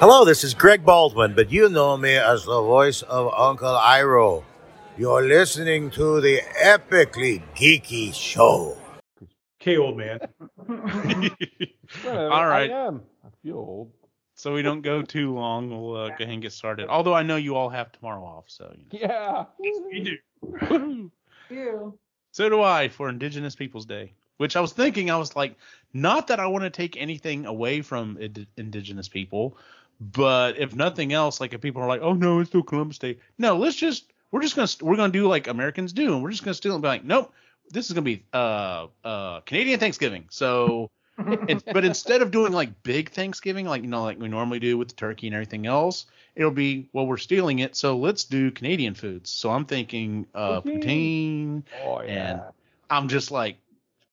Hello, this is Greg Baldwin, but you know me as the voice of Uncle Iroh. You're listening to the epically geeky show. Okay, old man. Whatever, All right. I am. I feel old. So we don't go too long. We'll uh, go ahead and get started. Although I know you all have tomorrow off, so you Yeah. You do. know. You. so do I for Indigenous Peoples Day. Which I was thinking, I was like, not that I want to take anything away from ind- Indigenous people, but if nothing else, like if people are like, oh no, it's still Columbus Day. No, let's just we're just gonna we're gonna do like Americans do, and we're just gonna steal and be like, nope, this is gonna be uh uh Canadian Thanksgiving. So it's, but instead of doing like big Thanksgiving, like you know, like we normally do with the turkey and everything else, it'll be well, we're stealing it, so let's do Canadian foods. So I'm thinking uh, Poutine. poutine. Oh yeah. And- I'm just like,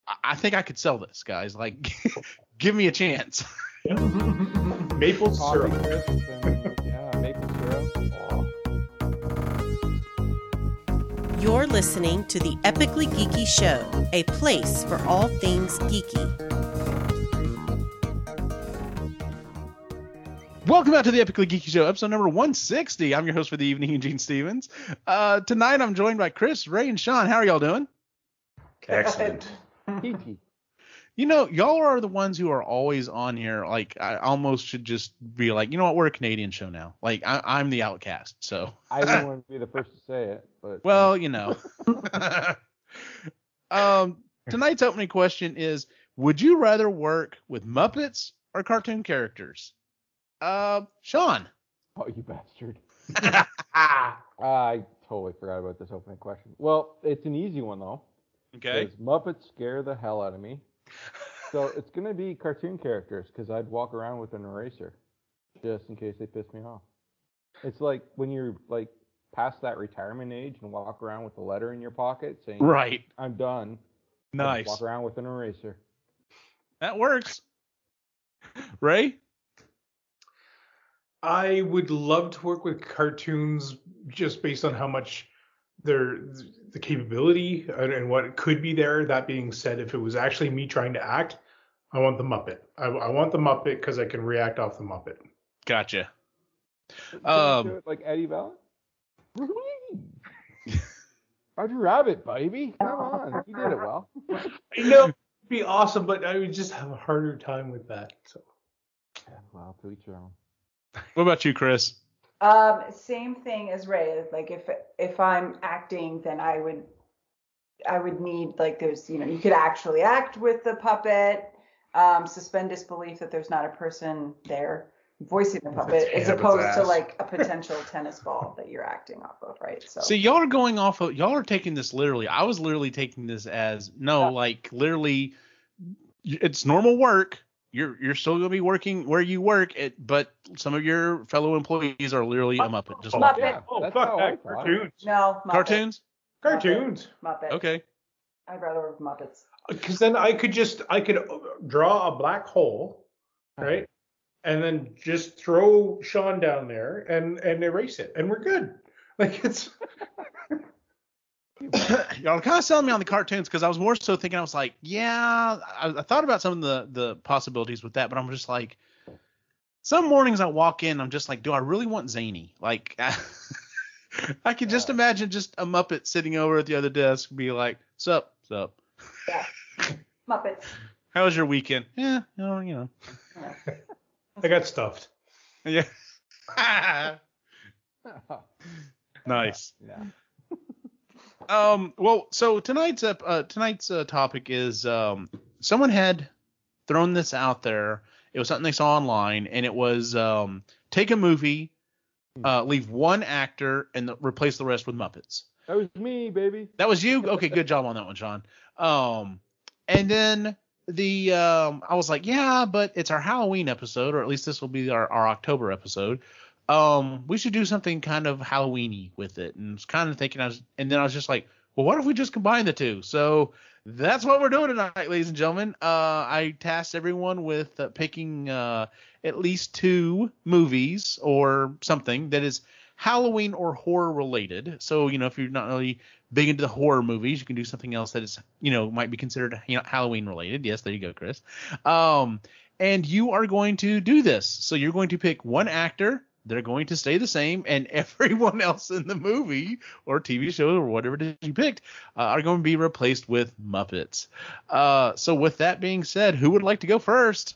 I- I think I could sell this, guys. Like, give me a chance. Maple Coffee syrup. and yeah, maple syrup. Oh. You're listening to the Epically Geeky Show, a place for all things geeky. Welcome back to the Epically Geeky Show, episode number 160. I'm your host for the evening, Eugene Stevens. Uh, tonight I'm joined by Chris, Ray, and Sean. How are y'all doing? Excellent. Kiki. You know, y'all are the ones who are always on here. Like, I almost should just be like, you know what? We're a Canadian show now. Like, I, I'm the outcast. So, I didn't want to be the first to say it, but well, you know. um, tonight's opening question is: Would you rather work with Muppets or cartoon characters? Uh, Sean. oh, you bastard. I totally forgot about this opening question. Well, it's an easy one though. Okay. Because Muppets scare the hell out of me. So it's gonna be cartoon characters because I'd walk around with an eraser, just in case they piss me off. It's like when you're like past that retirement age and walk around with a letter in your pocket saying, Right. "I'm done." Nice. Walk around with an eraser. That works. Ray. I would love to work with cartoons just based on how much their the capability and, and what could be there. That being said, if it was actually me trying to act, I want the Muppet. I, I want the Muppet because I can react off the Muppet. Gotcha. Um, it like Eddie Valiant. Roger Rabbit, baby. Come on, you did it well. I know it'd be awesome, but I would just have a harder time with that. So Yeah, well, to each your own. What about you, Chris? Um, same thing as Ray. Like if if I'm acting, then I would I would need like there's you know you could actually act with the puppet. Um, suspend disbelief that there's not a person there voicing the puppet, as opposed to like a potential tennis ball that you're acting off of, right? So See, y'all are going off of y'all are taking this literally. I was literally taking this as no, Yeah. like literally, it's normal work. You're you're still gonna be working where you work, it, but some of your fellow employees are literally a Muppet. Just Oh, Muppet. Yeah, oh that's fuck I that thought. cartoons, no Muppet, cartoons. cartoons. Muppet. Okay. I'd rather work with Muppets. Because then I could just I could uh, draw a black hole, right? And then just throw Sean down there and and erase it, and we're good. Like it's y'all kind of selling me on the cartoons because I was more so thinking I was like, yeah, I, I thought about some of the the possibilities with that, but I'm just like, some mornings I walk in, I'm just like, do I really want zany? Like, I could just Yeah. imagine just a Muppet sitting over at the other desk, be like, sup, sup, Yeah. Muppets. how was your weekend? Yeah, you know, you know, I got stuffed. yeah. nice. Yeah. Um. Well, so tonight's uh, uh tonight's uh, topic is um someone had thrown this out there. It was something they saw online, and it was um take a movie, uh leave one actor and the, replace the rest with Muppets. That was me, baby. That was you. Okay, good job on that one, Sean. Um, and then the um, I was like, yeah, but it's our Halloween episode, or at least this will be our, our October episode. Um, we should do something kind of Halloweeny with it, and was kind of thinking I was, and then I was just like, well, what if we just combine the two? So that's what we're doing tonight, ladies and gentlemen. Uh, I tasked everyone with uh, picking uh, at least two movies or something that is Halloween or horror related. So, you know, if you're not really big into the horror movies, you can do something else that is, you know, might be considered you know, Halloween related. Yes, there you go, Chris. Um, and you are going to do this. So you're going to pick one actor. They're going to stay the same, and everyone else in the movie or TV show or whatever it is you picked uh, are going to be replaced with Muppets. Uh, so with that being said, who would like to go first?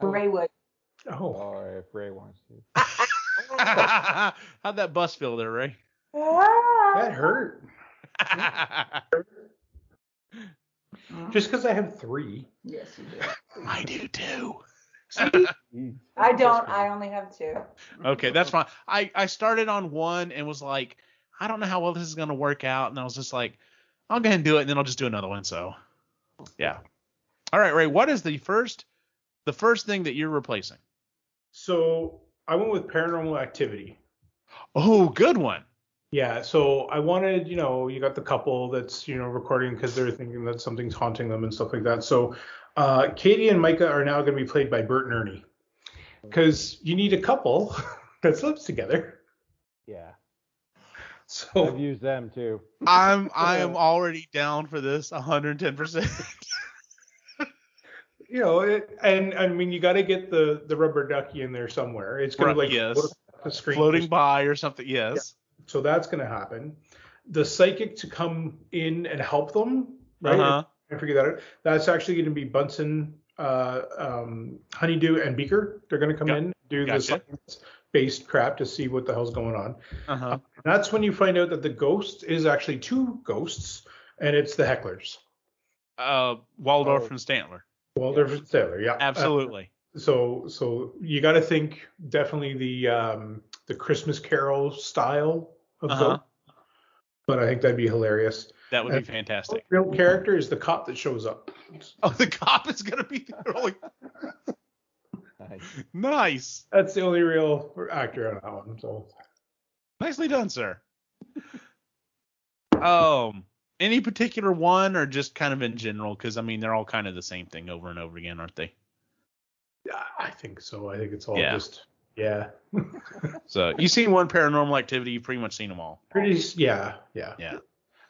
Ray would. Oh, Oh, if Ray wants to. How'd that bus feel there, Ray? that hurt. Just because I have three. Yes, you do. I do too. Jeez. I don't. I only have two. Okay, that's fine. I I started on one and was like, I don't know how well this is gonna work out, and I was just like, I'll go ahead and do it, and then I'll just do another one. So, yeah. All right, Ray. What is the first the first thing that you're replacing? So I went with Paranormal Activity. Oh, good one. Yeah, so I wanted, you know, you got the couple that's, you know, recording because they're thinking that something's haunting them and stuff like that. So uh, Katie and Micah are now going to be played by Bert and Ernie because you need a couple that lives together. Yeah. So I've used them too. I'm I am already down for this 110. percent you know, it, and I mean, you got to get the the rubber ducky in there somewhere. It's going Right, to like yes. float the screen. Floating by or something. Yes. So that's going to happen. The psychic to come in and help them, right? Uh-huh. I figured that out. That's actually going to be Bunsen, uh, um, Honeydew, and Beaker. They're going to come Got- in do the gotcha. science-based crap to see what the hell's going on. Uh-huh. That's when you find out that the ghost is actually two ghosts, and it's the hecklers. Uh, Waldorf Oh. and Statler. Waldorf they're from Sailor, yeah. Absolutely. Uh, so, so you got to think definitely the um, the Christmas Carol style of Uh-huh. ghost. But I think that'd be hilarious. That would be and- fantastic. Real character is the cop that shows up. Oh, the cop is gonna be the only. Nice. Nice. That's the only real actor on that one. So Nicely done, sir. um, any particular one, or just kind of in general? Because I mean, they're all kind of the same thing over and over again, aren't they? yeah, I think so. I think it's all Yeah. just yeah, So you've seen one Paranormal Activity, you've pretty much seen them all. pretty yeah, yeah. Yeah.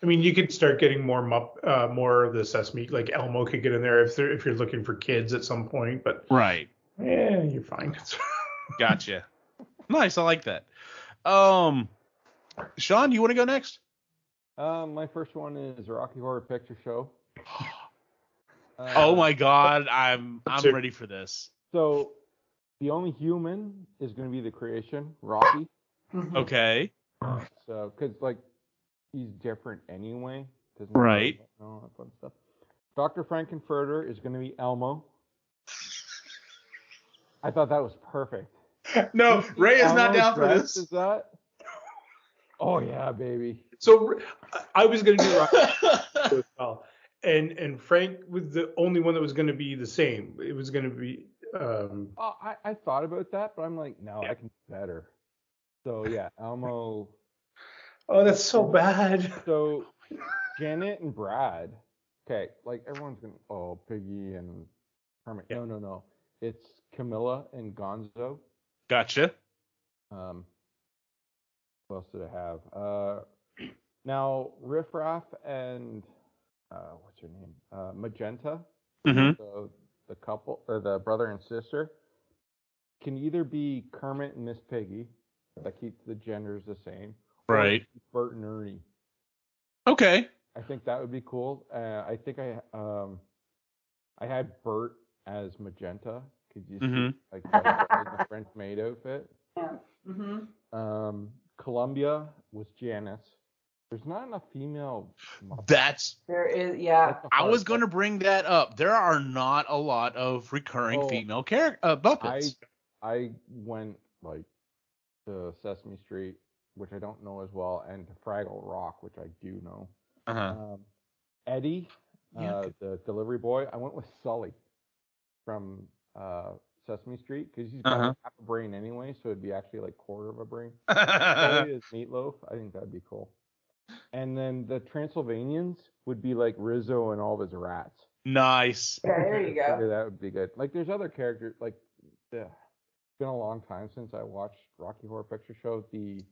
I mean, you could start getting more mup, uh, more of the Sesame, like Elmo could get in there if they're, if you're looking for kids at some point. But Right. yeah, you're fine. Gotcha. nice. I like that. Um, Sean, do you want to go next? Um, my first one is Rocky Horror Picture Show. Uh, oh my God, I'm I'm Sure. ready for this. So the only human is going to be the creation, Rocky. Mhm. Okay. So, because like he's different anyway. Doesn't Right. and all that fun stuff. Dr. Frankenfurter is going to be Elmo. I thought that was perfect. No, Ray is not down for this. as that? Oh yeah, baby. So I was gonna do Rocky as well, and and Frank was the only one that was gonna be the same. It was gonna be um, Oh, I, I thought about that, but I'm like, no, Yeah. I can do better. So yeah, Elmo. Oh that's so bad. So Janet and Brad. Okay, like everyone's gonna. Oh, Piggy and Hermit. No, no, no. It's Camilla and Gonzo. Gotcha. Um, what else did I have? Uh, now Riff Raff and uh, what's her name? Uh, Magenta. Mm-hmm. So the couple or the brother and sister can either be Kermit and Miss Piggy, that keeps the genders the same. Or Right. Bert and Ernie. Okay. I think that would be cool. Uh, I think I um I had Bert as Magenta. Could you see Mhm. like that the French maid outfit? Yeah. Mhm. Um, Columbia was Janice. There's not enough female. Muppets. That's There is. Yeah. I was going to bring that up. There are not a lot of recurring Oh. female character uh, I I went like to Sesame Street, which I don't know as well, and to Fraggle Rock, which I do know. Uh-huh. Um, Eddie, Yeah, uh, the delivery boy. I went with Sully from uh, Sesame Street because he's got Uh-huh. like half a brain anyway, so it'd be actually like quarter of a brain. Sully is Meatloaf. I think that'd be cool. And then the Transylvanians would be like Rizzo and all of his rats. nice. Yeah, there you Yeah, go. that would be good. Like, there's other characters. Like, yeah, it's been a long time since I watched Rocky Horror Picture Show. The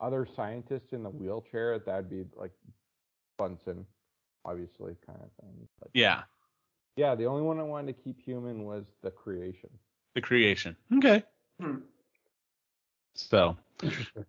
other scientist in the wheelchair, that'd be like Bunsen, obviously, kind of thing. But Yeah. Yeah, the only one I wanted to keep human was the creation. The creation. Okay. Hmm. So, Interesting.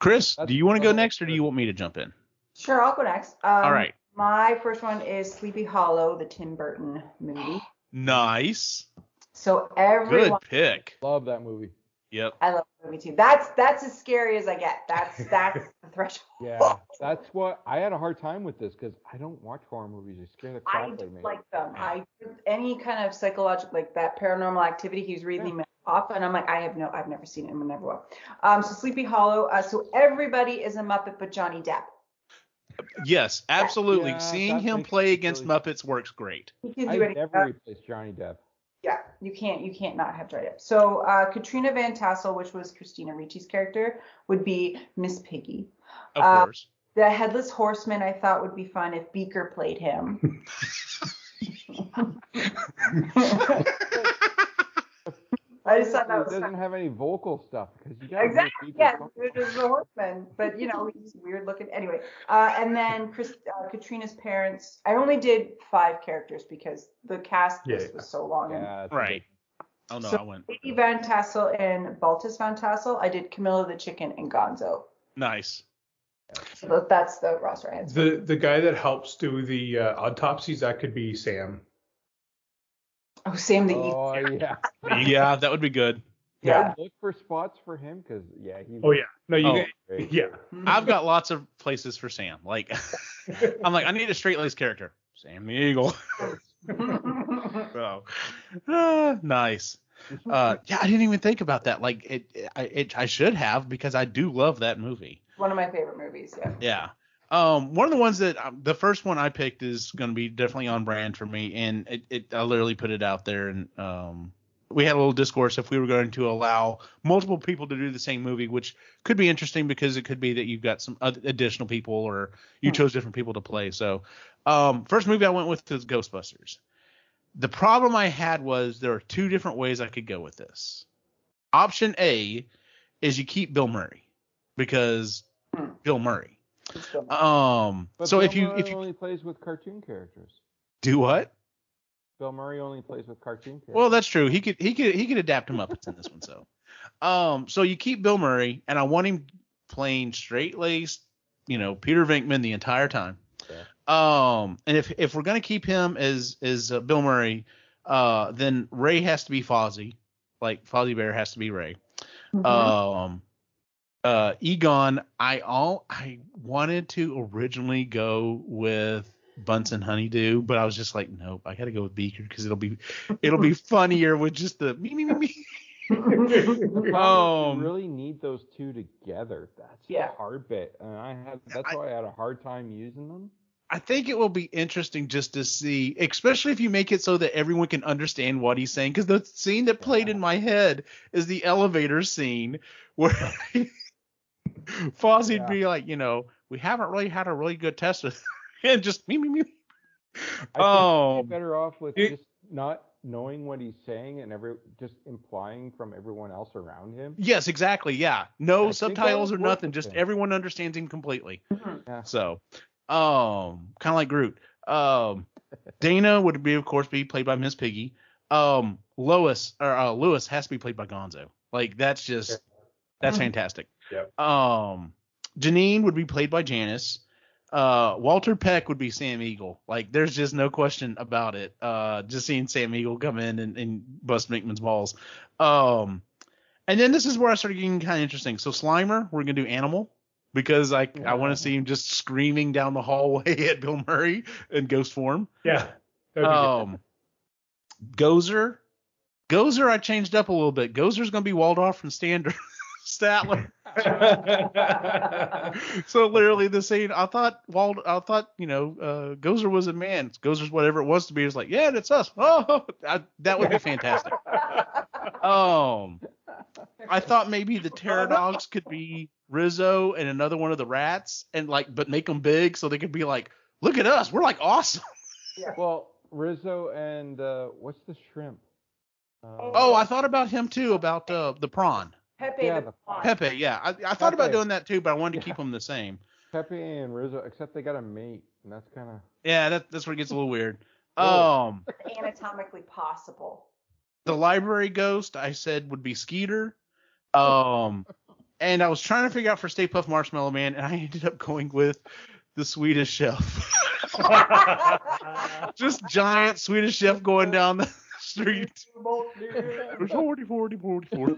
Chris, That's do you want to go next, or do you want me to jump in? Sure, I'll go next. Um, All right. My first one is Sleepy Hollow, the Tim Burton movie. Nice. So everyone. Good everyone, pick. Love that movie. Yep. I love the movie too. That's that's as scary as I get. That's that's the threshold. Yeah, that's what I had a hard time with this because I don't watch horror movies. They scare the I crap out of don't me. like them. I any kind of psychological like that paranormal activity. He was reading me off, and I'm like, I have no, I've never seen it, and never will. Um, so Sleepy Hollow. Uh, so everybody is a Muppet, but Johnny Depp. Yes, absolutely. Yeah, Seeing him play against really- Muppets works great. He can I do anything. never replaced Johnny Depp. Yeah, you can't you can't not have Johnny Depp. So uh, Katrina Van Tassel, which was Christina Ricci's character, would be Miss Piggy. Of Uh, course. The Headless Horseman, I thought would be fun if Beaker played him. I just thought that It was doesn't fun. have any vocal stuff because you got Exactly. Yeah, it is the horseman, but you know he's weird looking. Anyway, uh, and then Chris, uh, Katrina's parents. I only did five characters because the cast Yeah, list yeah. was so long. and Yeah, that's Right. Oh no, So- I went. Lady Van Tassel and Baltus Van Tassel. I did Camilla the Chicken and Gonzo. Nice. So that's the roster I had. The the guy that helps do the uh, autopsies that could be Sam. Oh, Sam the Eagle. Oh yeah. Yeah, that would be good. Yeah. Look for spots for him because yeah, he's. Oh yeah. No, you. Oh. great. Yeah. I've got lots of places for Sam. Like, I'm like, I need a straight laced character. Sam the Eagle. Oh, Ah, nice. Uh, yeah, I didn't even think about that. Like, it, I, it, I should have because I do love that movie. One of my favorite movies. Yeah. Yeah. Um, one of the ones that um, the first one I picked is going to be definitely on brand for me, and it, it I literally put it out there, and um, we had a little discourse if we were going to allow multiple people to do the same movie, which could be interesting because it could be that you've got some additional people or you Hmm. chose different people to play. So, um, first movie I went with was Ghostbusters. The problem I had was there are two different ways I could go with this. Option A is you keep Bill Murray because Hmm. Bill Murray. It's still- Um. But so Bill if you Murray if you only plays with cartoon characters. do what? Bill Murray only plays with cartoon characters. Well, that's true. He could he could he could adapt him up It's in this one. So, um. So you keep Bill Murray, and I want him playing straight laced, you know, Peter Venkman the entire time. Um. And if if we're gonna keep him as as uh, Bill Murray, uh, then Ray has to be Fozzie, like Fozzie Bear has to be Ray. Mhm. Um, uh, Egon, I all I wanted to originally go with Bunsen Honeydew, but I was just like, nope, I got to go with Beaker because it'll be it'll be funnier with just the me me me me. The problem is Um, you really need those two together. That's Yeah. the hard bit, and I had that's I- why I had a hard time using them. I think it will be interesting just to see, especially if you make it so that everyone can understand what he's saying. Because the scene that played in my head is the elevator scene where Fozzie'd Yeah. be like, you know, we haven't really had a really good test of, and just me me me. Oh, you're better off with It- just not knowing what he's saying and every just implying from everyone else around him. yes, exactly. Yeah, no I subtitles or nothing. Just him. everyone understands him completely. Mhm. Yeah. So, um, kind of like Groot. Um, Dana would be, of course, be played by Miss Piggy. Um, Lois or uh, Lewis has to be played by Gonzo. Like that's just that's Mhm. fantastic. Yep. Um, Janine would be played by Janice. Uh, Walter Peck would be Sam Eagle. Like there's just no question about it. Uh, just seeing Sam Eagle come in and, and bust Venkman's balls. Um, and then this is where I started getting kind of interesting. So Slimer, we're gonna do Animal because I I want to see him just screaming down the hallway at Bill Murray in ghost form. Yeah. That'd be good. Um, Gozer, Gozer, I changed up a little bit. Gozer's gonna be Waldorf from Standard Statler. so literally the scene, I thought Wald, I thought you know, uh, Gozer was a man. Gozer's whatever it was to be. It's like, yeah, that's us. Oh, I, that would be fantastic. Um, I thought maybe the Terror Dogs could be Rizzo and another one of the rats, and like, but make them big so they could be like, look at us, we're like awesome. Well, Rizzo and uh, what's the shrimp? Uh, Oh, I thought about him too, about uh, the prawn. Pepe Yeah, the the- Pepe, yeah. I, I thought about doing that too, but I wanted to Yeah. keep them the same. Pepe and Rizzo, except they got a mate, and that's kind of Yeah, that, that's where it gets a little weird. Um, anatomically possible. the library ghost I said would be Skeeter. Um, and I was trying to figure out for Stay Puft Marshmallow Man, and I ended up going with the Swedish Chef. Just giant Swedish Chef going down the street. 40, 40, 40, 40.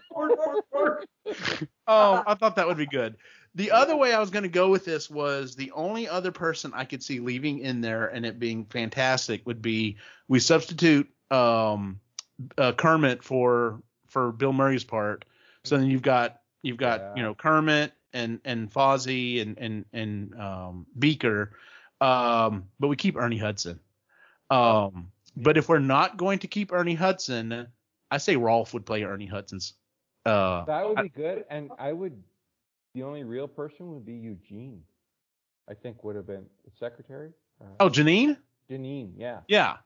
Um, I thought that would be good. The other way I was going to go with this was the only other person I could see leaving in there and it being fantastic would be we substitute um, uh, Kermit for for Bill Murray's part. So then you've got you've got Yeah. you know Kermit and and Fozzie and and and um, Beaker, um, but we keep Ernie Hudson. Um, but if we're not going to keep Ernie Hudson, I say Rolf would play Ernie Hudson's. Uh, That would I- be good, and I would. The only real person would be Eugene. I think would have been the secretary. Uh, oh, Janine? Janine, yeah, Yeah,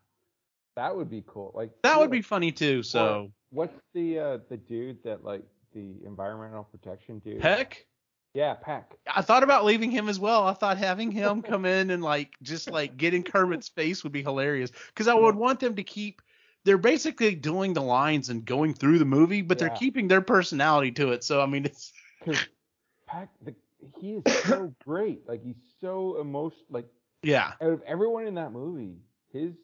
that would be cool. Like that would be funny too. So What's the uh, the dude that like the environmental protection dude? Peck. Yeah, Peck. I thought about leaving him as well. I thought having him come in and like just like get in Kermit's face would be hilarious because I would want them to keep. They're basically doing the lines and going through the movie, but they're keeping their personality to it. So I mean, it's Peck, the, he is so great. Like he's so emotional. Like yeah, out of everyone in that movie, his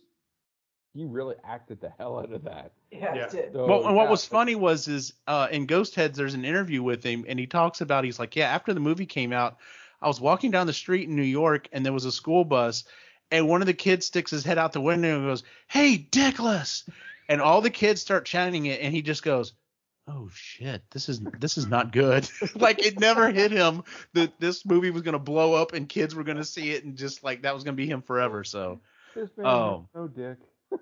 he really acted the hell out of that. Yeah, Yeah. did. So, well, and what yeah, was funny was is uh, in Ghost Heads, there's an interview with him, and he talks about he's like, yeah, after the movie came out, I was walking down the street in New York, and there was a school bus, and one of the kids sticks his head out the window and goes, "Hey, Dickless," and all the kids start chanting it, and he just goes. Oh shit! This is this is not good. like it never hit him that this movie was gonna blow up and kids were gonna see it and just like that was gonna be him forever. So This man Oh. no dick.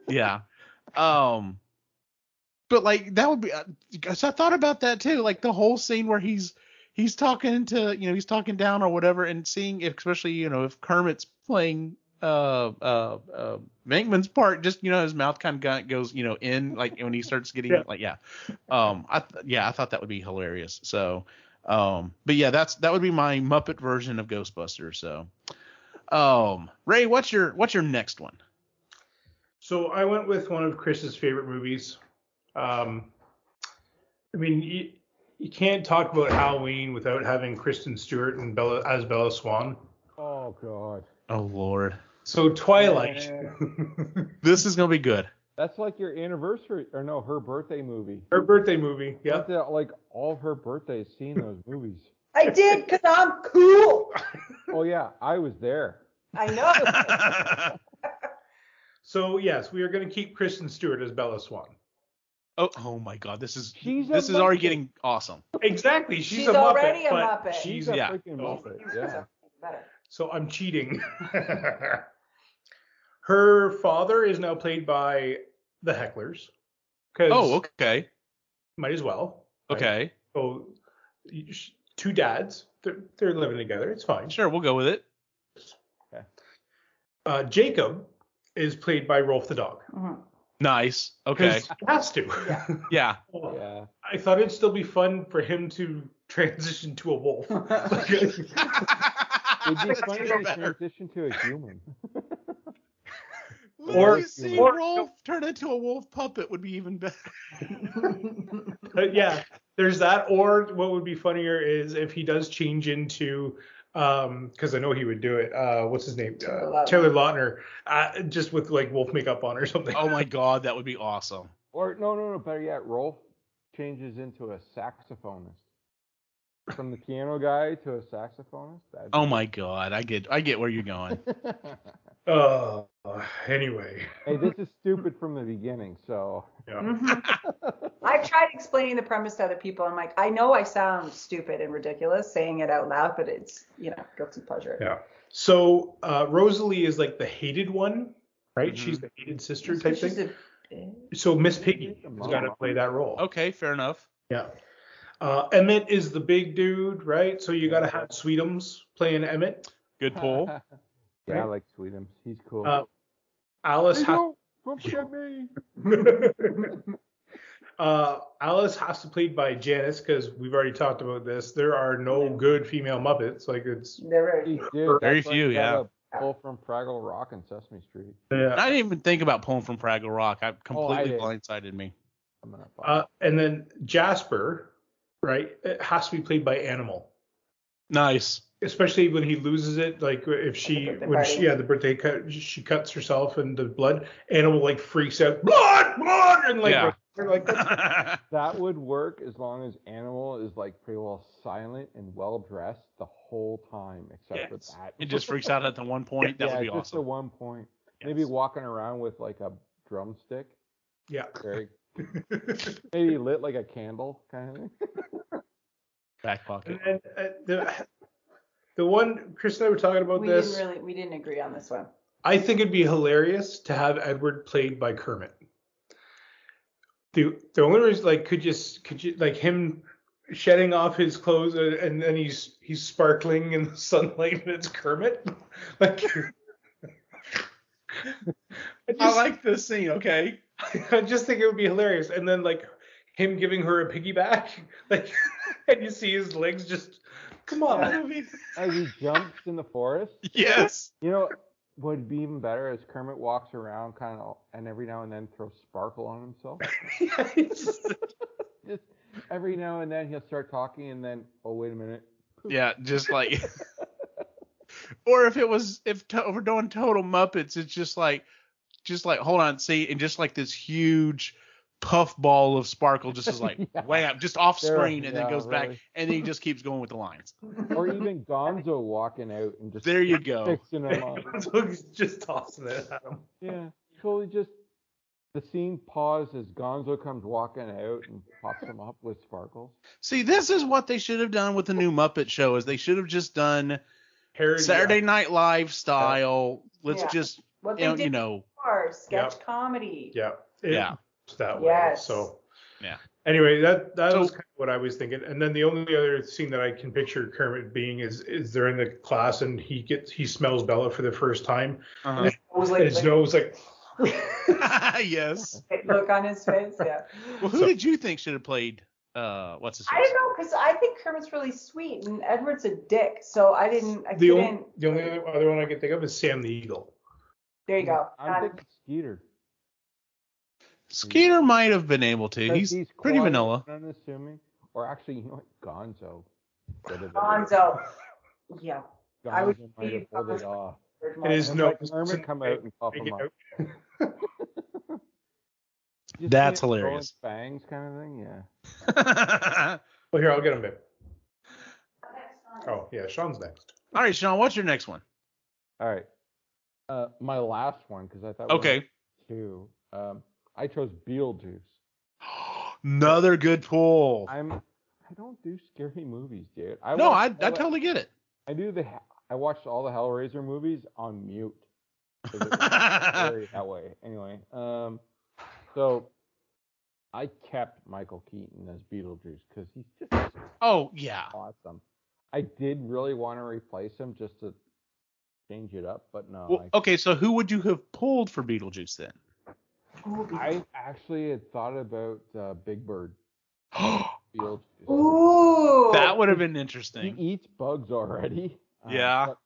Yeah. Um but like that would be uh, 'cause I thought about that too, like the whole scene where he's he's talking to, you know, he's talking down or whatever and seeing if, especially, you know, if Kermit's playing uh uh uh Venkman's part just you know his mouth kind of goes you know in like when he starts getting Yeah. like yeah um I th- yeah I thought that would be hilarious so um but yeah that's that would be my Muppet version of Ghostbusters so um Ray what's your what's your next one So I went with one of Chris's favorite movies. Um, I mean, you, you can't talk about Halloween without having Kristen Stewart and Bella as Bella Swan. Oh god. oh lord So Twilight. This is gonna be good. That's like your anniversary or no, her birthday movie. Her birthday movie. Yeah. To, like all her birthdays seeing those movies. I did because I'm cool. Oh yeah, I was there. I know. So yes, we are going to keep Kristen Stewart as Bella Swan. oh, oh my god, this is She's this is already getting awesome. Exactly. She's, She's a Muppet, already a but Muppet. She's She's a yeah. freaking Oh. Muppet. Yeah. So I'm cheating. Her father is now played by the Hecklers. 'cause Oh, okay. might as well. right? Okay. So two dads, they're, they're living together. It's fine. Sure, we'll go with it. Uh, Jacob is played by Rolf the dog. Mhm. Nice. Okay. he has to. Yeah. Yeah. Yeah. I thought it'd still be fun for him to transition to a wolf. It'd be That's funny even to better. transition to a human. Or- seeing or- Rolf turn into a wolf puppet would be even better. But yeah, there's that. Or what would be funnier is if he does change into, um, because I know he would do it. Uh, what's his name? Taylor Uh, Lautner. Taylor Lautner, uh, just with like wolf makeup on or something. Oh my god, that would be awesome. Or no, no, no. Better yet, Rolf changes into a saxophonist. From the piano guy to a saxophonist. That'd Oh my god, I get I get where you're going. Uh, anyway, hey, this is stupid from the beginning. So yeah. I've tried explaining the premise to other people. I'm like, I know I sound stupid and ridiculous saying it out loud, but it's you know guilty pleasure. Yeah. So uh, Rosalie is like the hated one, right? Mhm. She's the hated sister So type she's thing. a. So Miss Piggy She's the has got to play that role. Okay, fair enough. Yeah. Uh, Emmett is the big dude, right? So you got to have Sweetums playing Emmett. Good pull. yeah, I like Sweetums. He's cool. Uh, Alice Hey, has don't, don't forget me. uh, Alice has to played by Janice because we've already talked about this. There are no good female Muppets. Like it's He uh. Very few, he yeah. pull from Fraggle Rock and Sesame Street. Yeah. I didn't even think about pulling from Fraggle Rock. I completely did. blindsided me. I'm gonna Uh, and then Jasper, right? It has to be played by Animal. Nice. especially when he loses it, like if she, The birthday when she, party. yeah, the birthday cut, she cuts herself and the blood animal like freaks out, blood, blood, and like, Yeah. They're like That would work as long as Animal is like pretty well silent and well dressed the whole time, except for that. it just freaks out at the one point. That yeah, would be just the awesome. one point. Maybe walking around with like a drumstick, yeah. very maybe lit like a candle kind of thing. Back pocket. and then uh, the the one Chris and I were talking about we this. didn't really we didn't agree on this one. I think it'd be hilarious to have Edward played by Kermit. The the only reason like could you s- could you like him shedding off his clothes and, and then he's he's sparkling in the sunlight and it's Kermit like I just, I like this scene. Okay. I just think it would be hilarious and then like him giving her a piggyback like and you see his legs just come on As he jumps in the forest, Yes. you know, what would be even better as Kermit walks around kind of and every now and then throws sparkle on himself. Yeah, just- Just every now and then he'll start talking and then oh wait a minute. Yeah, just like. or if it was if to, if we're doing total Muppets, it's just like, just like hold on, see, and just like this huge puff ball of sparkle just is like Yeah. wham, just off There- screen, and then yeah, goes back, and then he just keeps going with the lines. Or even Gonzo walking out and just There you go. fixing him up. just tossing it at him. Yeah, totally just the scene pauses. Gonzo comes walking out and pops him up with sparkles. See, this is what they should have done with the new Muppet Show. Is they should have just done Harry, Saturday Night Live style. Let's Yeah. just What you know, did you know sketch Yep. comedy. Yeah. It, Yeah. It's That way. Yes. So. Yeah. Anyway, that that So- was kind of what I was thinking. And then the only other scene that I can picture Kermit being is is they're in the class and he gets he smells Bella for the first time. uh-huh. It was And like, his like nose like yes. look on his face. Yeah. Well, who So- did you think should have played? Uh, what's his name? I don't know because I think Kermit's really sweet and Edward's a dick, so I didn't. I the couldn't. only the only other, other one I can think of is Sam the Eagle. there you go. I'm Um, thinking Skeeter. Skeeter might have been able to. Because He's, pretty quiet vanilla. and Unassuming. Or actually, you know what? Gonzo. Would have been- Gonzo. Yeah. I would Gonzo might have pulled it off. And his And nose like Kermit come out and pop him up. out. You see That's him hilarious. Fangs kind of thing, yeah. Well, here I'll get him, babe. Oh yeah, Sean's next. All right, Sean, what's your next one? All right. Uh, my last one because I thought Okay. had two. Um, I chose Beetlejuice. Another good pull. I'm. I don't do scary movies, dude. I no, I, I the- totally get it. I do the. I watched all the Hellraiser movies on mute. 'cause it was scary that way. Anyway, um, so I kept Michael Keaton as Beetlejuice because he's just Oh yeah. awesome. I did really want to replace him just to change it up, but no. Well, okay, so who would you have pulled for Beetlejuice then? I, I actually had thought about uh, Big Bird Ooh. that would have been interesting. He eats bugs already. uh, Yeah. but-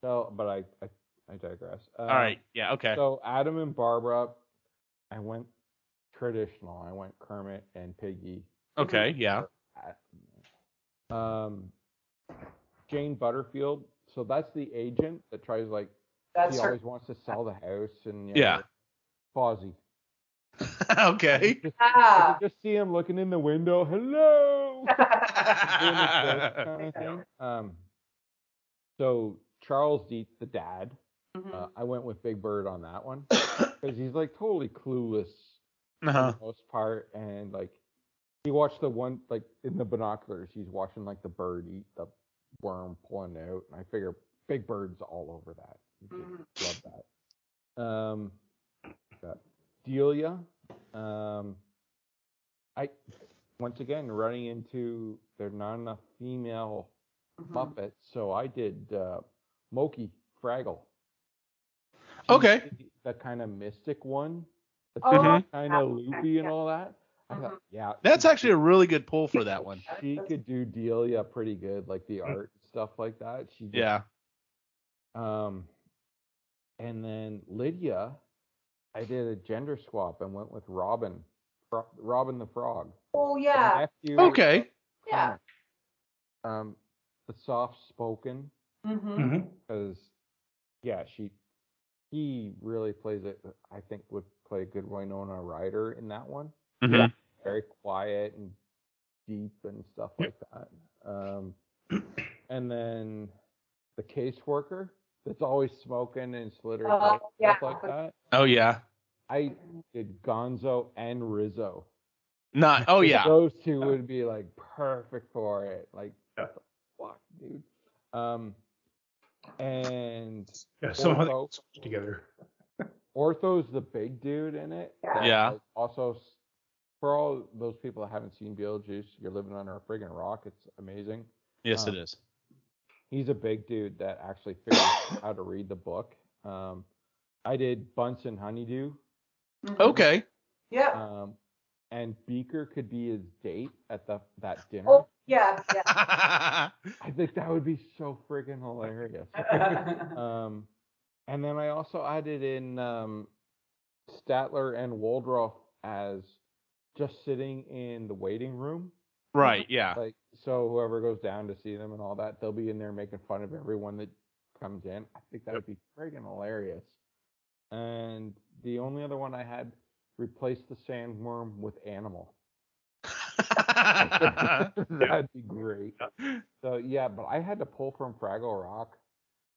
so, but I, I, I digress. Uh, All right. Yeah. Okay. So Adam and Barbara, I went traditional. I went Kermit and Piggy. Okay. Yeah. Um, Jane Butterfield. So that's the agent that tries like That's he her. always wants to sell the house and you Yeah. Fozzie. okay. Just, I Ah. just see him looking in the window. Hello. doing his best kind of. Um, so Charles Deetz, the dad, Mhm. uh, I went with Big Bird on that one because he's like totally clueless uh-huh. for the most part, and like he watched the one like in the binoculars, he's watching like the bird eat the worm pulling out, and I figure Big Bird's all over that. He just Love that. Um, got Delia. Um, I once again running into there's not enough female Mhm. Muppets, so I did uh, Mokey Fraggle. Okay. The kind of mystic one. Oh, Mhm. Kind of loopy and all that. I thought, yeah. That's she- actually a really good pull for that one. She could do Delia pretty good, like the art and stuff like that. She just, Yeah. Um, And then Lydia, I did a gender swap and went with Robin, Fro- Robin the Frog. Oh yeah, nephew Okay. yeah. Um, the soft spoken, Mm-hmm. hmm because yeah, she, he really plays it. I think would play a good Winona Ryder in that one. Mhm. very quiet and deep and stuff like that. Um, and then the caseworker that's always smoking and slitter Oh, stuff yeah. like that. Oh yeah. I did Gonzo and Rizzo. Not. Oh yeah. Those two would be like perfect for it. Like, Yeah. what the fuck, dude? Um, and Yeah, somehow they Otho. switch together. Otho's the big dude in it. Yeah. Yeah. like, also, for all those people that haven't seen Beetlejuice, you're living under a friggin' rock. It's amazing. Yes, Um, it is. He's a big dude that actually figures out how to read the book. Um, I did Bunsen Honeydew, Mhm. Okay. Yeah. um, and Beaker could be his date at the that dinner. Oh yeah, yeah. I think that would be so friggin' hilarious. um, and then I also added in um, Statler and Waldorf as just sitting in the waiting room. right. Yeah. Like, so whoever goes down to see them and all that, they'll be in there making fun of everyone that comes in. I think that would be friggin' hilarious. And the only other one I had replace the sandworm with animal. That'd be great. So yeah, but I had to pull from Fraggle Rock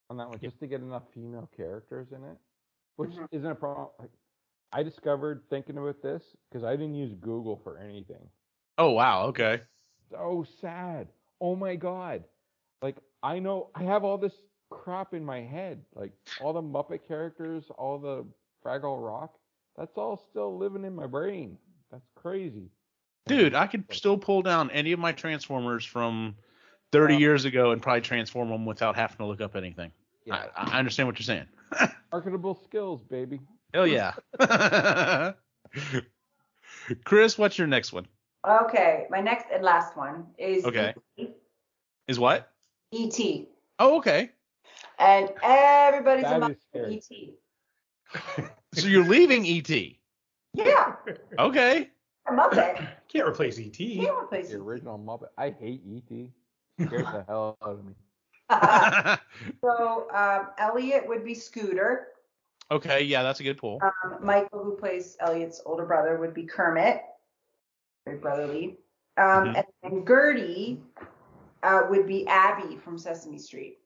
on that one just to get enough female characters in it, which Mhm. isn't a problem. I discovered thinking about this because I didn't use Google for anything. oh wow. Okay. So sad. Oh my god. Like I know I have all this crap in my head, like all the Muppet characters, all the Fraggle Rock. That's all still living in my brain. That's crazy. Dude, I could still pull down any of my Transformers from 30 Uh, years ago and probably transform them without having to look up anything. Yeah. I, I understand what you're saying. Marketable skills, baby. Hell yeah. Chris, what's your next one? Okay, my next and last one is Okay. Is what? E.T. Oh, okay. And everybody's a That Muppet is scary. E.T. So you're leaving ET. Yeah, Okay. a Muppet. Can't replace ET. Can't replace The it. original Muppet. I hate E.T. Scares the hell out of me. so um, Elliot would be Scooter. okay, yeah, that's a good pull. Um, Michael, who plays Elliot's older brother, would be Kermit, very brotherly. Um, Mhm. And then Gertie uh, would be Abby from Sesame Street.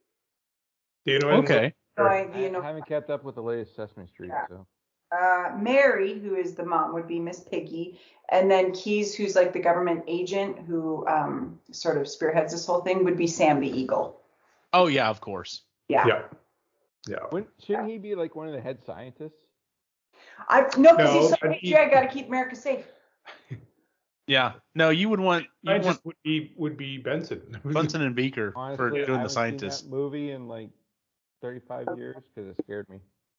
Do you know anything Okay. So I, I you know, haven't kept up with the latest Sesame Street, Yeah. so uh, Mary, who is the mom, would be Miss Piggy, and then Keys, who's like the government agent who um, sort of spearheads this whole thing, would be Sam the Eagle. Oh yeah, of course. Yeah. Yeah. Yeah. Wouldn't- shouldn't he be like one of the head scientists? I no, because No, he's so but he- I got to keep America safe. Yeah. No, you would want you I would just want would be would be Bunsen. Bunsen and Beaker Honestly, for I doing the haven't scientist. movie in like 35 years because it scared me.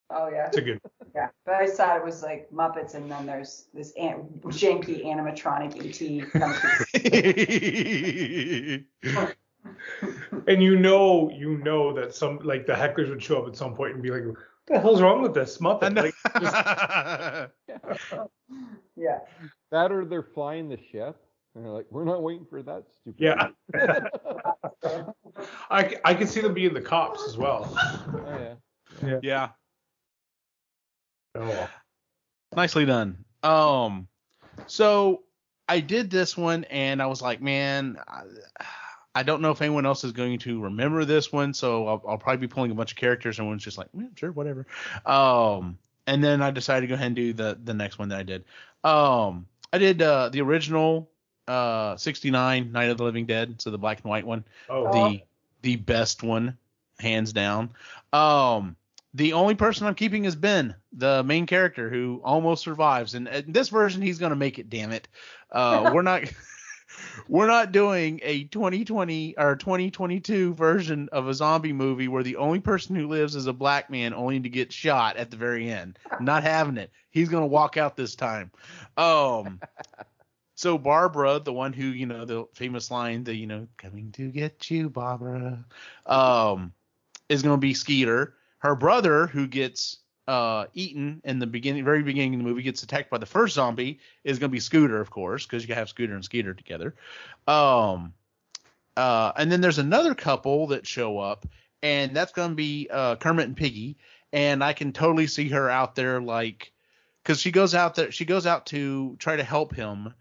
Oh yeah. It's a good. Yeah, but I just thought it was like Muppets, and then there's this an- janky animatronic ET. Kind And you know, you know that some like the hecklers would show up at some point and be like, "What the hell's wrong with this Muppet?" Like, just, yeah. That or they're flying the ship and they're like, we're not waiting for that stupid. yeah, I I can see them being the cops as well. oh, yeah. yeah. Oh, Nicely done. Um, so I did this one and I was like, man, I, I don't know if anyone else is going to remember this one, so I'll, I'll probably be pulling a bunch of characters and everyone's just like, yeah, sure, whatever. Um, and then I decided to go ahead and do the the next one that I did. Um, I did uh, the original uh 69 Night of the Living Dead, so the black and white one oh, the the best one, hands down. Um, the only person I'm keeping is Ben, the main character who almost survives. And in this version, he's gonna make it. Damn it. Uh, we're not. We're not doing a 2020 or 2022 version of a zombie movie where the only person who lives is a black man only to get shot at the very end. Not having it. He's gonna walk out this time. Um, so Barbara, the one who, you know, the famous line, the, you know, coming to get you, Barbara, um, is going to be Skeeter. her brother, who gets uh, eaten in the beginning, very beginning of the movie, gets attacked by the first zombie, is going to be Scooter, of course, because you have Scooter and Skeeter together. Um, uh, and then there's another couple that show up, and that's going to be uh, Kermit and Piggy. And I can totally see her out there, like, because she goes out there, she goes out to try to help him,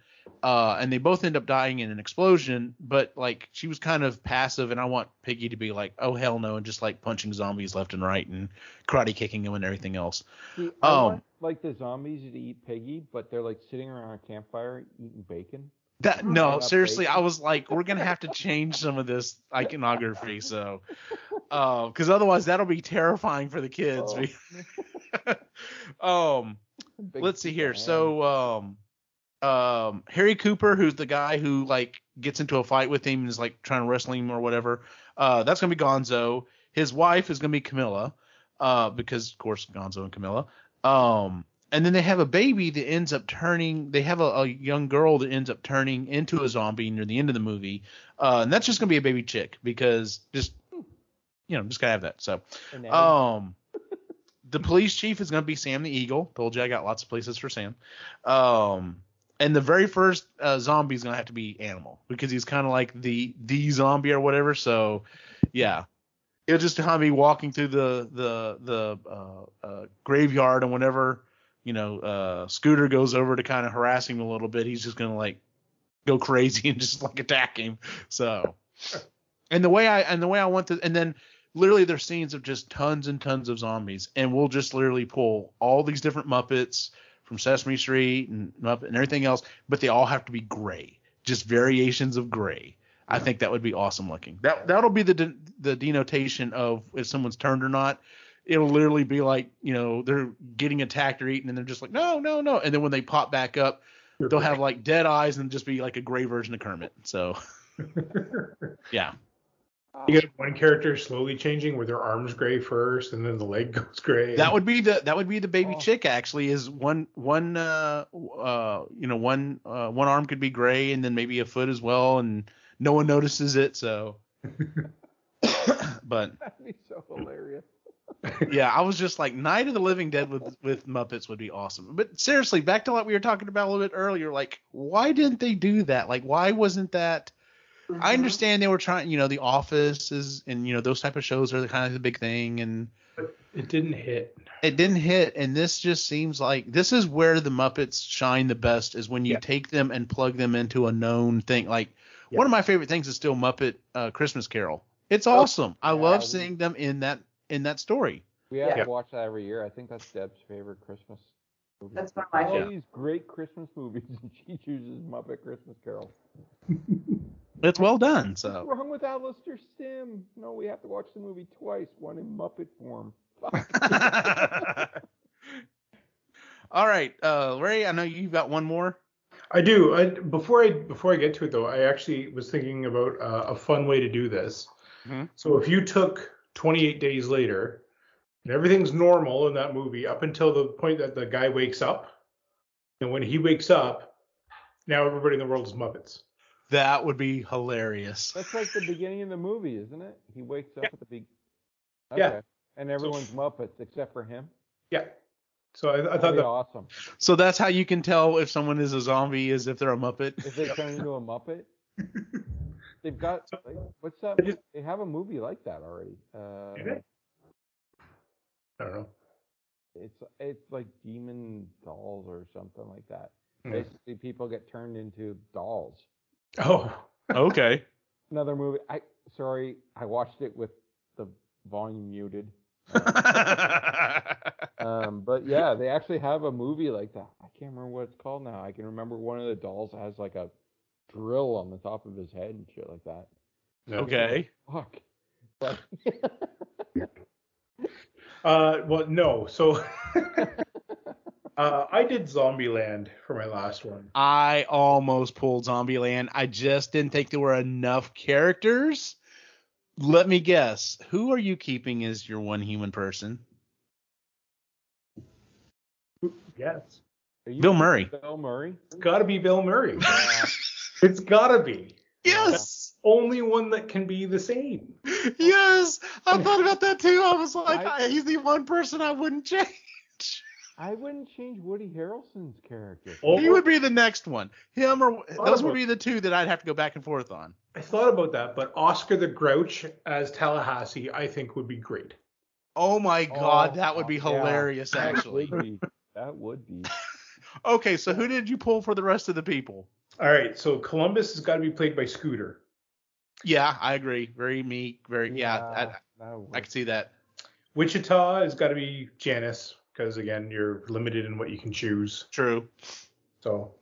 uh, and they both end up dying in an explosion. But like, she was kind of passive, and I want Piggy to be like, oh hell no, and just like punching zombies left and right and karate kicking them and everything else. See, Um, want like the zombies to eat Piggy, but they're like sitting around a campfire eating bacon. That Oh, no, seriously, bacon. I was like, we're gonna have to change some of this iconography, so, because otherwise that'll be terrifying for the kids. um, Big let's see here. ham. So, um, um, Harry Cooper, who's the guy who like gets into a fight with him and is like trying to wrestle him or whatever. Uh, that's gonna be Gonzo. His wife is gonna be Camilla, uh, because of course Gonzo and Camilla. Um, and then they have a baby that ends up turning. They have a, a young girl that ends up turning into a zombie near the end of the movie, uh, and that's just gonna be a baby chick because just you know just gotta have that. So. Um, the police chief is going to be Sam the Eagle. Told you I got lots of places for Sam. Um, and the very first uh, zombie is to have to be Animal because he's kind of like the the zombie or whatever. So, yeah, it'll just of be walking through the the the uh, uh, graveyard, and whenever you know uh, Scooter goes over to kind of harass him a little bit, he's just to like go crazy and just like attack him. So, and the way I and the way I want to, and then literally there's scenes of just tons and tons of zombies, and we'll just literally pull all these different Muppets from Sesame Street and and everything else, but they all have to be gray, just variations of gray. I think that would be awesome looking. That that'll be the de- the denotation of if someone's turned or not. It'll literally be like you know they're getting attacked or eaten, and they're just like no no no, and then when they pop back up, they'll have like dead eyes and just be like a gray version of Kermit. So yeah. You get one character slowly changing where their arms gray first, and then the leg goes gray. That would be the that would be the baby Oh. chick actually is one one uh uh you know one uh one arm could be gray and then maybe a foot as well and no one notices it so but That'd be so hilarious. yeah I was just like Night of the Living Dead with with Muppets would be awesome but seriously back to what we were talking about a little bit earlier like why didn't they do that like why wasn't that I understand they were trying you know The Office is and you know those type of shows are the kind of the big thing and It didn't hit. it didn't hit and this just seems like this is where the muppets shine the best is when you Yeah. take them and plug them into a known thing like Yeah. one of my favorite things is still muppet uh, christmas carol it's Oh, awesome i yeah, love we- seeing them in that in that story We have Yeah. to watch that every year. I think that's Deb's favorite Christmas movie. That's one of my All favorites. these great Christmas movies, and she chooses Muppet Christmas Carol. it's well done So What's so wrong with Alastair Sim? No, we have to watch the movie twice, one in Muppet form. all right uh ray i know you've got one more I do. I, before I before I get to it though, I actually was thinking about uh, a fun way to do this. Mhm. So if you took 28 days later and everything's normal in that movie up until the point that the guy wakes up, and when he wakes up, now everybody in the world is Muppets. That would be hilarious That's like the beginning of the movie, isn't it? He wakes up Yeah. at the big. Yeah. And everyone's Muppets except for him. Yeah. So I, I That'd thought be that awesome. so that's how you can tell if someone is a zombie is if they're a muppet If they turn into a Muppet, they've got like, what's that? Just- They have a movie like that already. Uh? I don't know. it's it's like demon dolls or something like that. Hmm. Basically, people get turned into dolls. Oh, okay Another movie. I sorry, I watched it with the volume muted. Um, but yeah, they actually have a movie like that. I can't remember what it's called now. I can remember one of the dolls has like a drill on the top of his head and shit like that. okay Fuck. But Uh, well, no. So uh, I did Zombieland for my last one. I almost pulled Zombieland. I just didn't think there were enough characters. Let me guess. Who are you keeping as your one human person? Yes, Bill Murray. Bill Murray. it's got to be Bill Murray. It's got to be. Yes. only one that can be the same. yes, I thought about that too. I was like, I- I, he's the one person I wouldn't change. I wouldn't change Woody Harrelson's character. Oh, He would be the next one. Him or those would be the two that I'd have to go back and forth on. I thought about that, but Oscar the Grouch as Tallahassee, I think would be great. Oh my god, Oh, that would oh, be yeah. hilarious That actually. would be. That would be. Okay, so who did you pull for the rest of the people? All right, so Columbus has got to be played by Scooter. Yeah, I agree. Very meek. Very yeah. that I, would- I can see that. Wichita has got to be Janice because again, you're limited in what you can choose. True. So,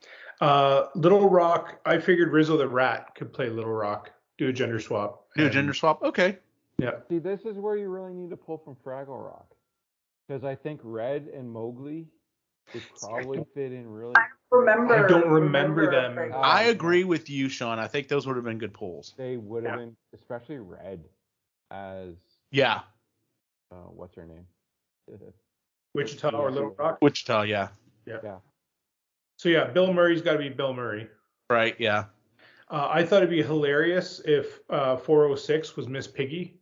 uh, Little Rock, I figured Rizzo the Rat could play Little Rock, do a gender swap. Do a gender swap. Okay. Yeah. See, this is where you really need to pull from Fraggle Rock, because I think Red and Mokey would probably fit in really. Remember? I don't remember them. Frank- Uh, I agree with you, Sean. I think those would have been good pulls. They would have Yeah. been, especially Red, as Yeah. uh, what's her name? Wichita or Little Rock. Wichita, yeah. Yeah. yeah. So yeah, Bill Murray's got to be Bill Murray. Right, yeah. Uh, I thought it'd be hilarious if uh, 406 was Miss Piggy.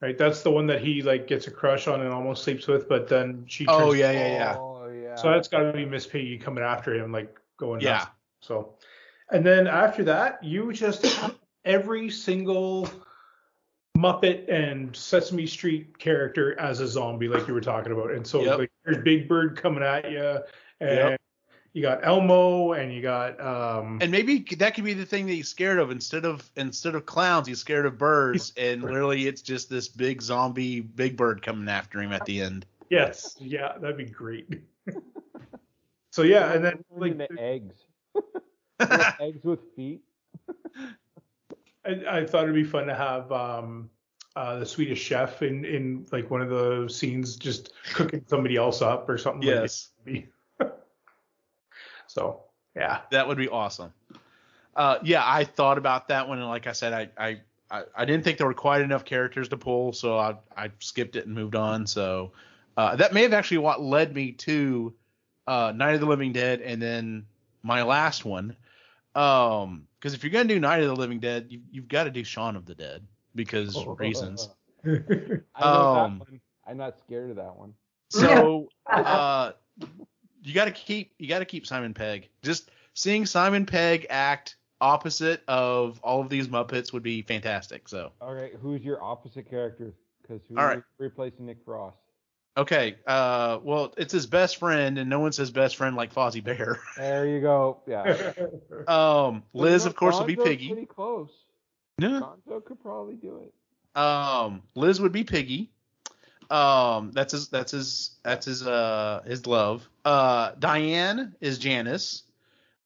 Right, that's the one that he like gets a crush on and almost sleeps with, but then she. Oh yeah, yeah, yeah. Oh yeah. So that's got to be Miss Piggy coming after him, like going. Yeah. nuts. So, and then after that, you just have every single Muppet and Sesame Street character as a zombie, like you were talking about. And so, Yep. like, there's Big Bird coming at you, and Yep. you got Elmo, and you got um. And maybe that could be the thing that he's scared of. Instead of instead of clowns, he's scared of birds, and literally it's just this big zombie big bird coming after him at the end. yes, yeah, that'd be great. so yeah, and then like into eggs. Eggs with feet. I, I thought it'd be fun to have um, uh, the Swedish chef in, in like one of the scenes just cooking somebody else up or something. yes, Like that. so yeah, that would be awesome. Uh, yeah, I thought about that one, and like I said, I, I I I didn't think there were quite enough characters to pull, so I I skipped it and moved on. So uh, that may have actually what led me to uh, Night of the Living Dead, and then my last one. Um, because if you're gonna do Night of the Living Dead, you, you've got to do Shaun of the Dead because reasons. I know Um, that one. I'm not scared of that one. So uh, you got to keep you got to keep Simon Pegg. Just seeing Simon Pegg act opposite of all of these Muppets would be fantastic. So All right, who's your opposite character? Because who's All right. replacing Nick Frost? Okay, uh, well it's his best friend, and no one says best friend like Fozzie Bear. There you go. Yeah. Um, Liz Well, of course would be Piggy. Pretty close. Yeah. Gonzo could probably do it. Um, Liz would be Piggy. Um, that's his that's his that's his uh his love. Uh, Diane is Janice.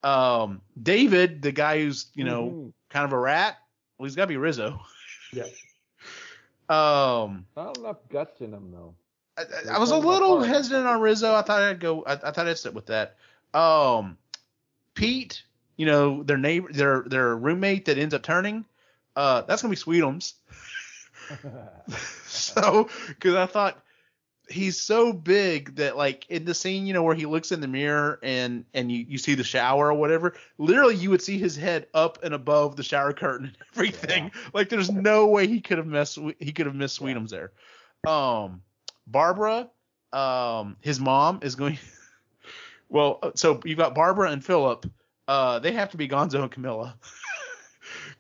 Um, David, the guy who's you know Mhm. kind of a rat. Well, he's got to be Rizzo. Yeah. Um, Not enough guts in him though. I, I- was a little hesitant on Rizzo. I thought I'd go. I, I thought I'd sit with that. Um, Pete, you know their neighbor, their their roommate that ends up turning. Uh, that's gonna be Sweetums. so, because I thought he's so big that like in the scene, you know, where he looks in the mirror and and you, you see the shower or whatever, literally you would see his head up and above the shower curtain and everything. Like there's no way he could have messed he could have missed Sweetums there. Um, Barbara, um, his mom is going. well, uh, so you've got Barbara and Philip. Uh, they have to be Gonzo and Camilla.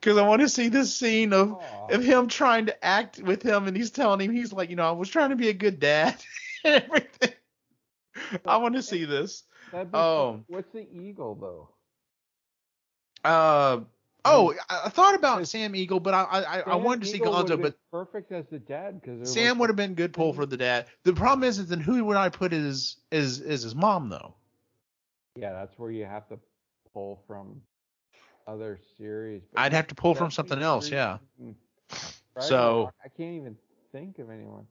Because I want to see this scene of of him trying to act with him and he's telling him he's like you know i was trying to be a good dad and everything i want to see this Oh. What's the eagle though? uh oh i, thought about sam eagle but i i, I wanted to see Eagle would've gonzo but perfect as the dad because sam would have been good pull mm-hmm. for the dad the problem is, is then who would i put as is is his mom though Yeah, that's where you have to pull from other series. but i'd have to pull from something else yeah mm-hmm. and Fraggle So- I can't even think of anyone.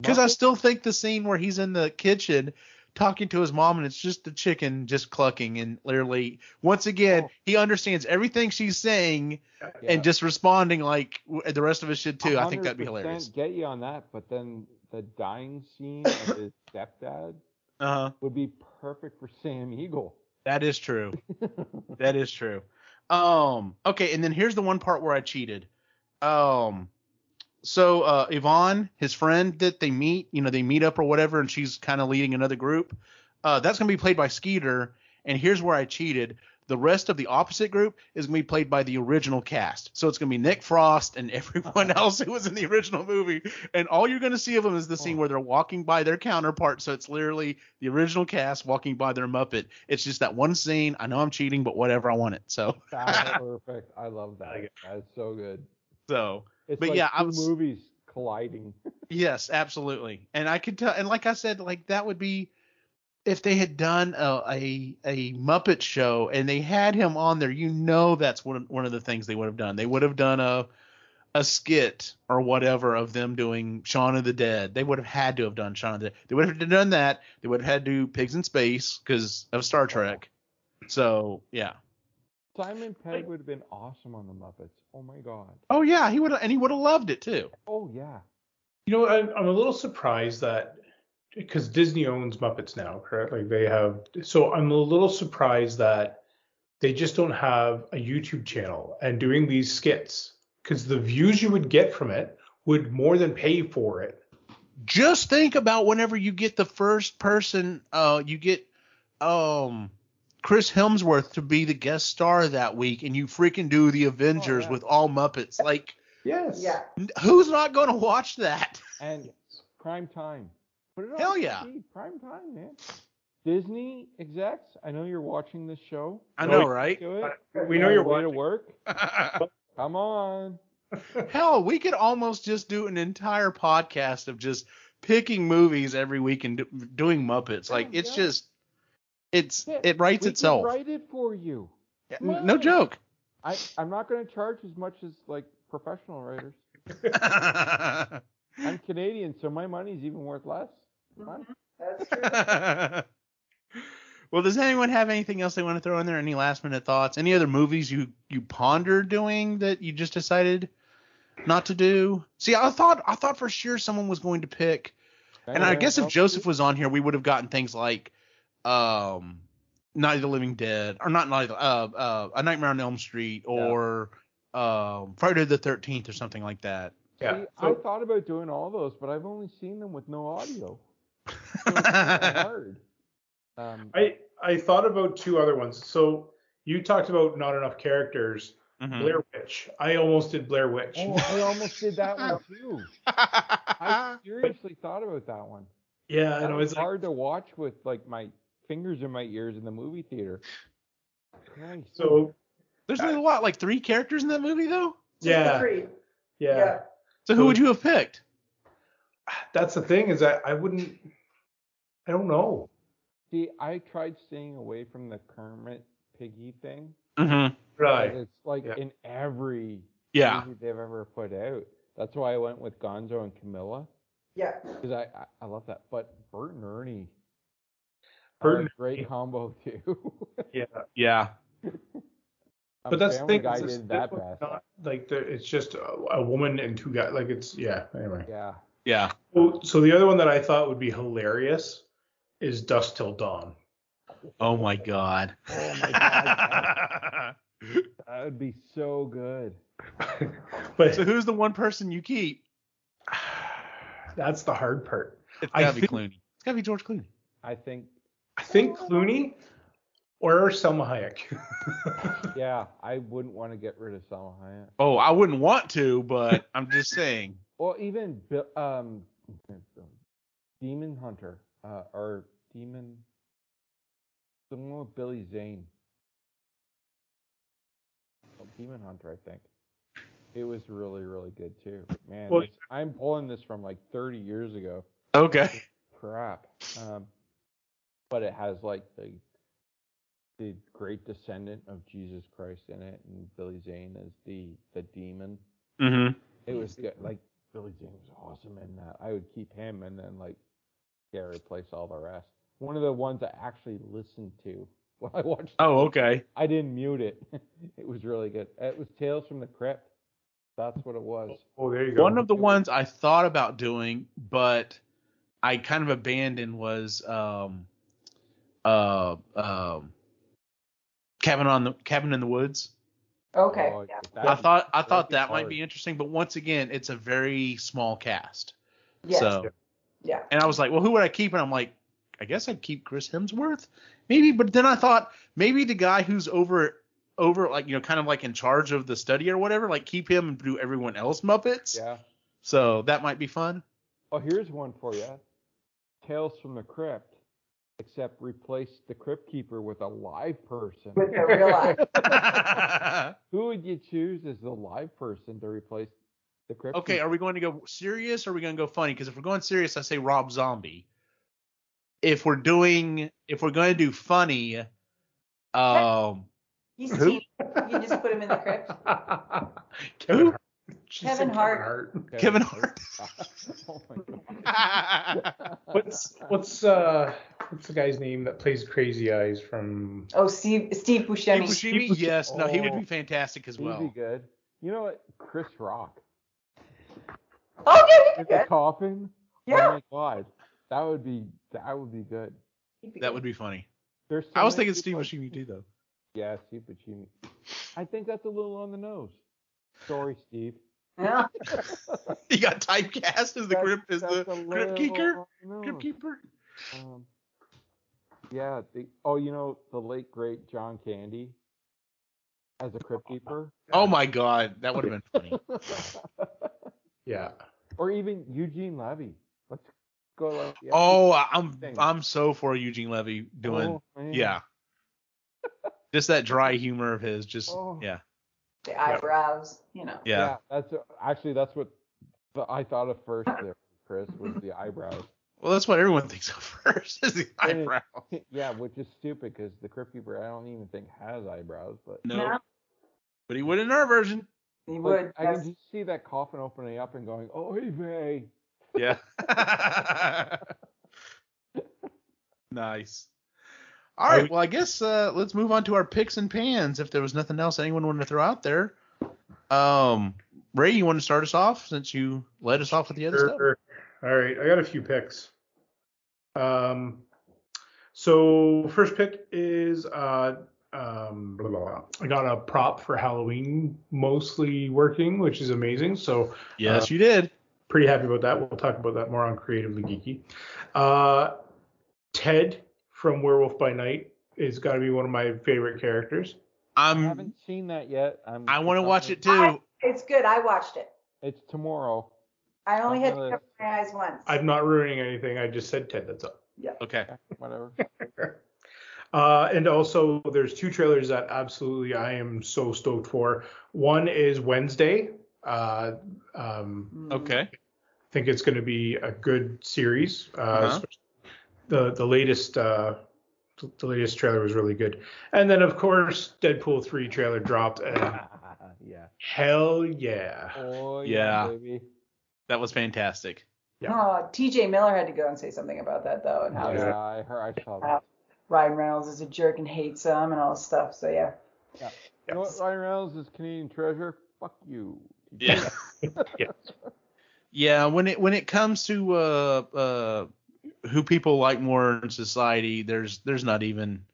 because i still think the scene where he's in the kitchen talking to his mom and it's just the chicken just clucking and literally once again Oh. he understands everything she's saying Yeah. and just responding like the rest of us should too. I think that'd be hilarious. Get you on that, but then the dying scene of his stepdad Uh huh. would be perfect for Sam Eagle. That is true. that is true. Um. Okay, and then here's the one part where I cheated. Um, so uh, Yvonne, his friend that they meet, you know, they meet up or whatever, and she's kind of leading another group. Uh, that's gonna be played by Skeeter. And here's where I cheated. The rest of the opposite group is gonna be played by the original cast. So it's gonna be Nick Frost and everyone else who was in the original movie. And all you're gonna see of them is the scene where they're walking by their counterpart. So it's literally the original cast walking by their Muppet. It's just that one scene. I know I'm cheating, but whatever. I want it. So That's perfect. I love that. That's so good. so It's But like yeah, two I was- movies colliding. Yes, absolutely. And I could tell, and like I said, like that would be if they had done a, a a Muppet show and they had him on there. You know, that's one one of the things they would have done. They would have done a a skit or whatever of them doing Shaun of the Dead. They would have had to have done Shaun of the Dead. They would have done that. They would have had to do Pigs in Space because of Star Trek. So yeah. Simon Pegg would have been awesome on the Muppets. Oh my god. Oh yeah, he would have, and he would have loved it too. Oh yeah. You know, I'm, I'm a little surprised that because Disney owns Muppets now, correct? Like they have. So I'm a little surprised that they just don't have a YouTube channel and doing these skits because the views you would get from it would more than pay for it. just think about whenever you get the first person uh you get um Chris Hemsworth to be the guest star that week and you freaking do the Avengers oh, yeah. with all Muppets. Like Yes. Yeah. who's not going to watch that? And prime time. Put it on Hell yeah. TV, Prime time, man. Disney execs, I know you're watching this show. I know, know, right? Do. We know you're the way to watching. work. Come on. Hell, we could almost just do an entire podcast of just picking movies every week and do, doing Muppets. Like Yeah, it's yeah. just it's Yeah, it writes itself. Write it for you. Yeah, no joke. I, I'm not going to charge as much as like professional writers. I'm Canadian, so my money's even worth less. Fine. That's true. well, does anyone have anything else they want to throw in there? Any last minute thoughts? Any other movies you you ponder doing that you just decided not to do? See, I thought I thought for sure someone was going to pick, and I guess if? Joseph was on here, we would have gotten things like um Night of the Living Dead, or not Night of the, uh uh A Nightmare on Elm Street, or um Friday the Thirteenth, or something like that. Yeah. See, So- I thought about doing all those, but I've only seen them with no audio. So hard. Um, I I thought about two other ones. So you talked about not enough characters. Mhm. Blair Witch. I almost did Blair Witch. oh, I almost did that one too. I seriously thought about that one. yeah, I That know was it's like, hard to watch with like my fingers in my ears in the movie theater. Nice. so There's only what, like three characters in that movie though? Just yeah, three. yeah. So who would you have picked? That's the thing is that I wouldn't. I don't know. See, I tried staying away from the Kermit Piggy thing. Mm-hmm. Right. It's like Yeah. in every Yeah. movie they've ever put out. That's why I went with Gonzo and Camilla Yeah. because I, I I love that. But Bert and Ernie, Bert a great combo too. Yeah. Yeah. Um, But that's the thing. Guy did that best. not like the, it's just a, a woman and two guys. Like it's yeah. Anyway. Yeah. Yeah. So, so the other one that I thought would be hilarious is Dusk Till Dawn. Oh my god. Oh my god, that would be so good. but so who's the one person you keep? that's the hard part. It's I gotta be think- Clooney. It's gotta be George Clooney. I think. I think Clooney or Salma Hayek. Yeah, I wouldn't want to get rid of Salma Hayek. Oh, I wouldn't want to, but I'm just saying. Well, even um, Demon Hunter, uh, or Demon, the one with Billy Zane. Oh, Demon Hunter, I think. It was really, really good too. Man, Well- I'm pulling this from like 30 years ago. Okay. Crap. Um, but it has like the the great descendant of Jesus Christ in it, and Billy Zane is the the demon. Mm-hmm. It was good. Like Billy Zane was awesome in that. I would keep him and then like yeah, replace all the rest. One of the ones I actually listened to when I watched. Oh, okay. I didn't mute it. it was really good. It was Tales from the Crypt. That's what it was. oh, there you go. One of the ones I thought about doing, but I kind of abandoned was um uh um Cabin on the Cabin in the Woods. Okay. Oh, yeah. that- I thought I thought be that might be interesting, but once again, it's a very small cast. Yes. So, Yeah. and I was like, well, who would I keep? And I'm like, I guess I'd keep Chris Hemsworth, maybe. But then I thought maybe the guy who's over over like you know kind of like in charge of the study or whatever, like keep him and do everyone else Muppets. Yeah. So that might be fun. Oh, here's one for you. Tales from the Crypt, except replace the Crypt Keeper with a live person. With a real life. Who would you choose as the live person to replace the Crypt okay, Keeper? are we going to go serious or are we going to go funny? Because if we're going serious, I say Rob Zombie. If we're doing, if we're going to do funny, um, He's Who? cheap. You can just put him in the crypt. Kevin Who? Hart. She Kevin said Hart. Kevin Hart. oh my. What's what's uh what's the guy's name that plays Crazy Eyes from? Oh, Steve Steve Buscemi. Steve Buscemi? Buscemi? Yes, no, he would Oh. be fantastic as well. He'd well. be good. You know what? Chris Rock. Oh, yeah, In he's the good. coffin? Yeah. Oh my god. That would be that would be good. He'd be That good. would be funny. There's so I was many thinking Steve people- Buscemi too, though. Yeah, Steve Buscemi. I think that's a little on the nose. Sorry, Steve. Yeah. He got typecast as the That's- crypt as the that's a crypt little keeper. on the keeper. Um, yeah. The, oh, you know the late great John Candy as a crypt keeper, Oh my god, that would have been funny. Yeah. or even Eugene Levy. Let's go like. yeah, Oh, I'm Thing. I'm so for Eugene Levy doing oh, yeah. Just that dry humor of his, just Oh. yeah, The eyebrows, you know. yeah. That's actually that's what the, I thought of first there, Chris, was the eyebrows. Well, that's what everyone thinks of first is the And it- eyebrow. yeah, which is stupid because the crypt keeper I don't even think has eyebrows, but. No, No. but he would in our version. He Like, would. I yes. can just see that coffin opening up and going, "Oh, hey, Vay." Yeah. nice. All right. Well, I guess uh, let's move on to our picks and pans. If there was nothing else anyone wanted to throw out there, um, Ray, you want to start us off since you led us off with the other stuff? Sure. All right, I got a few picks. Um, so first pick is uh, um, blah, blah, blah. I got a prop for Halloween, mostly working, which is amazing. So Yes, Uh, you did. pretty happy about that. We'll talk about that more on Creatively Geeky. Uh, Ted from Werewolf by Night is got to be one of my favorite characters. I I'm. haven't seen that yet. I'm, I want to watch it the- too. It's good. I watched it. It's tomorrow. I only had to cover my eyes once. I'm not ruining anything. I just said Ted. That's all. Yeah. Okay. Yeah, whatever. Uh, and also, there's two trailers that absolutely I am so stoked for. One is Wednesday. Uh, um. Okay. I think it's going to be a good series. Uh, Uh-huh. The the latest uh, the latest trailer was really good. And then of course, Deadpool three trailer dropped, and yeah. hell yeah! Oh Yeah. yeah, baby. That was fantastic. Yeah. Oh, TJ Miller had to go and say something about that though, and how he's- Yeah, I heard. I saw that. how Ryan Reynolds is a jerk and hates him and all this stuff. So yeah. You know what? Ryan Reynolds is Canadian treasure. Fuck you. Yeah. Yeah. Yeah. When it when it comes to uh uh who people like more in society, there's there's not even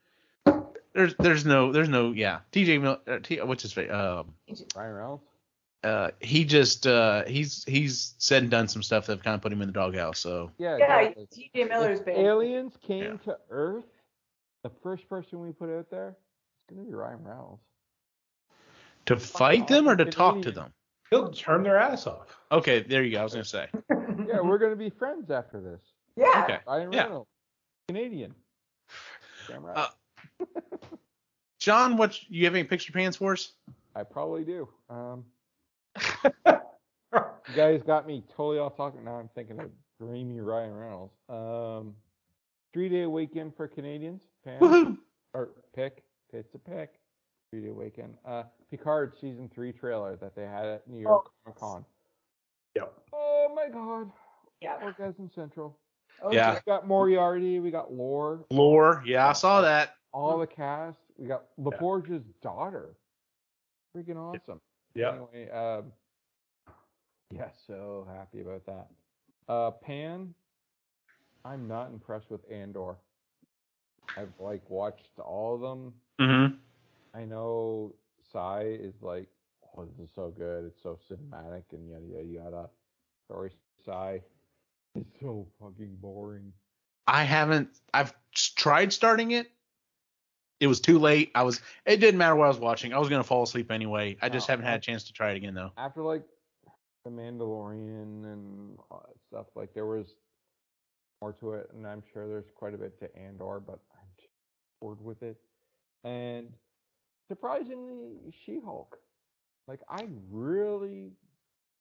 there's there's no there's no yeah TJ Mil- uh, T, what's his face um Ryan Reynolds. uh he just uh he's he's said and done some stuff that have kind of put him in the doghouse so Yeah. Yeah. TJ Miller's If been. aliens came Yeah. to Earth, the first person we put out there is gonna be Ryan Reynolds. to fight them or to talk to them He'll turn their ass off. okay there you go I was gonna say Yeah, we're gonna be friends after this. Yeah. okay Ryan Yeah. Reynolds, Canadian. Damn right. Uh, John what you have any picture pans for us I probably do. Um, you guys got me totally off talking. Now I'm thinking of dreamy Ryan Reynolds. Um, three day weekend for Canadians. Fans. Woohoo! or pick. It's a pick. Three day weekend. Uh, Picard season three trailer that they had at New York Comic Con. Yep. Oh my God. Yeah. Orgasm Central. Oh, Yeah. We got Moriarty. We got Lore. lore yeah I saw that All the cast. We got LaForge's daughter. Freaking awesome. Yeah. Anyway, um, yeah, so happy about that. Uh, Pan, I'm not impressed with Andor. I've like watched all of them. mm-hmm I know Psy is like, oh, this is so good. It's so cinematic and yada yada yada. Story Psy is so fucking boring. I haven't. I've tried starting it. It was too late. I was. It didn't matter what I was watching. I was gonna fall asleep anyway. I just haven't had a chance to try it again though. After like the Mandalorian and uh, stuff, like there was more to it, and I'm sure there's quite a bit to Andor, but I'm just bored with it. And surprisingly, She-Hulk. Like I really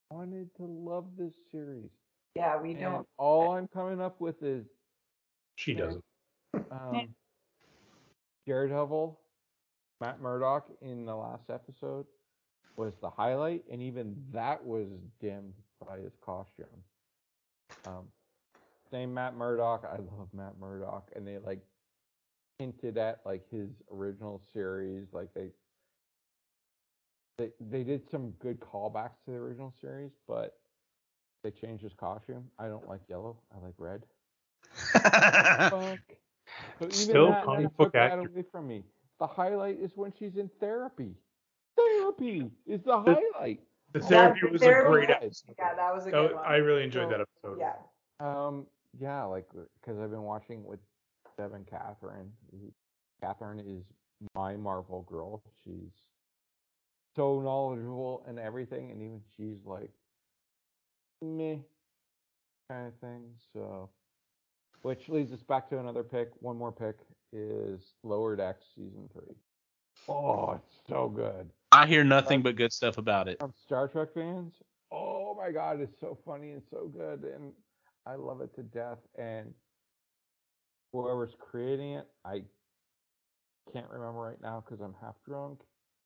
wanted to love this series. Yeah, we And don't. all I'm coming up with is She doesn't. um, Daredevil, Matt Murdock in the last episode was the highlight, and even that was dimmed by his costume. Um, same Matt Murdock. I love Matt Murdock, and they like hinted at like his original series. Like they they they did some good callbacks to the original series, but they changed his costume. I don't like yellow. I like red. Fuck. So even Still that, they comic took book that away from me. The highlight is when she's in therapy. Therapy is the The- highlight. The Yeah, therapy the was therapy a great episode. Yeah, that was a good one. I really enjoyed So- that episode. yeah. Um, yeah, like because I've been watching with Deb and Catherine. Catherine is my Marvel girl. She's so knowledgeable and everything, and even she's like me kind of thing. So, which leads us back to another pick. One more pick is Lower Decks season three. Oh, it's so good. I hear nothing but good stuff about it. From Star Trek fans, oh my god, it's so funny and so good, and I love it to death. And whoever's creating it, I can't remember right now because I'm half drunk.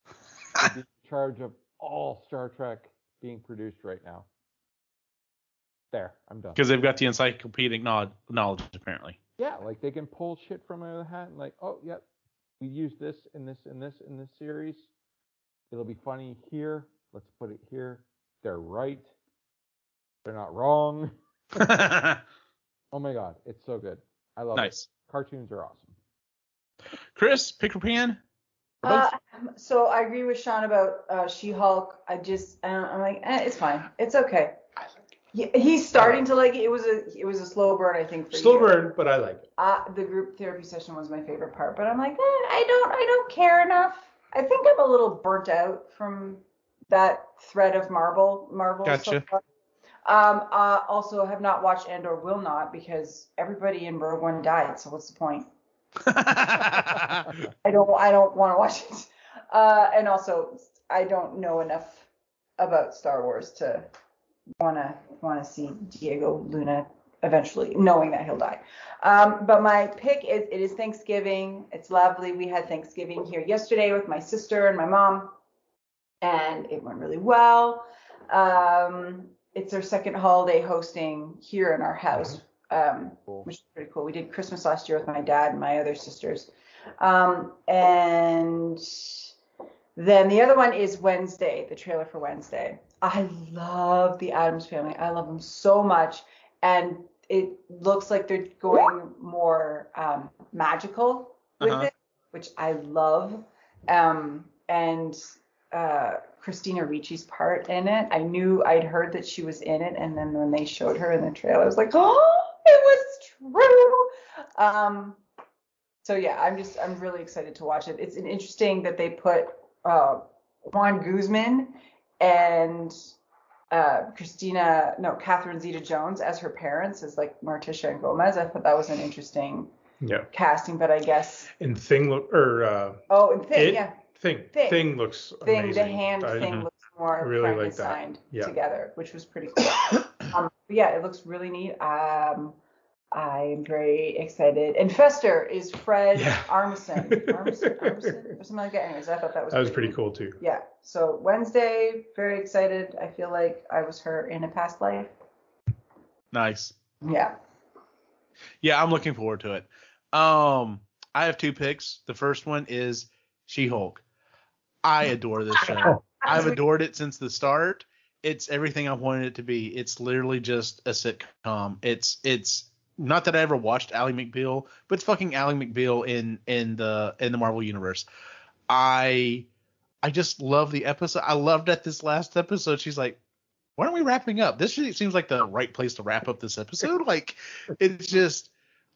be in charge of all Star Trek being produced right now. There, I'm done. Because they've got the encyclopedic knowledge, knowledge apparently. Yeah, like they can pull shit from out of the hat and like, oh, yep, we use this and this and this in this series. It'll be funny here. Let's put it here. They're right. They're not wrong. Oh my god, it's so good. I love it. nice. Cartoons are awesome. Chris, pick your pan. Uh, so I agree with Sean about uh, She-Hulk. I just, I am like, eh, it's fine. It's okay. He, he's starting to like it. It was a, it was a slow burn, I think. For Slow you. burn, but I like it. Uh, the group therapy session was my favorite part, but I'm like, eh, I don't, I don't care enough. I think I'm a little burnt out from that thread of Marvel, Marvel. so Gotcha. far. Um, uh, also have not watched Andor will not because everybody in Rogue One died. So what's the point? I don't I don't want to watch it. Uh, and also I don't know enough about Star Wars to wanna wanna see Diego Luna eventually, knowing that he'll die. Um, but my pick is it is Thanksgiving. It's lovely. We had Thanksgiving here yesterday with my sister and my mom, and it went really well. Um, it's our second holiday hosting here in our house. Um, Cool. which is pretty cool. We did Christmas last year with my dad and my other sisters. Um, and then the other one is Wednesday, the trailer for Wednesday. I love the Addams family. I love them so much. And it looks like they're going more um, magical with Uh-huh. it, which I love. Um, and uh, Christina Ricci's part in it. I knew I'd heard that she was in it, and then when they showed her in the trailer, I was like, oh, it was true. Um, so yeah, I'm just I'm really excited to watch it. It's an interesting that they put uh, Juan Guzman and uh, Christina, no, Catherine Zeta-Jones as her parents, as like Morticia and Gomez. I thought that was an interesting Yeah. casting, but I guess And thing look or uh, oh, and thing, It- yeah, thing Thing. thing looks thing, amazing. the hand I- thing looks more really like that. Yeah. together, which was pretty cool. um, yeah, it looks really neat. Um, I'm very excited. And Fester is Fred Yeah. Armisen, Armisen, Armisen, or something like that. Anyways, I thought that was That was pretty cool too. Yeah. So Wednesday, very excited. I feel like I was her in a past life. nice. Yeah. Yeah, I'm looking forward to it. Um, I have two picks. The first one is She-Hulk. I adore this show. I've adored it since the start. It's everything I wanted it to be. It's literally just a sitcom. It's it's not that I ever watched Ally McBeal, but it's fucking Ally McBeal in in the in the Marvel universe. I I just love the episode. I loved at this last episode. She's like, why aren't we wrapping up? This seems like the right place to wrap up this episode. Like, it's just,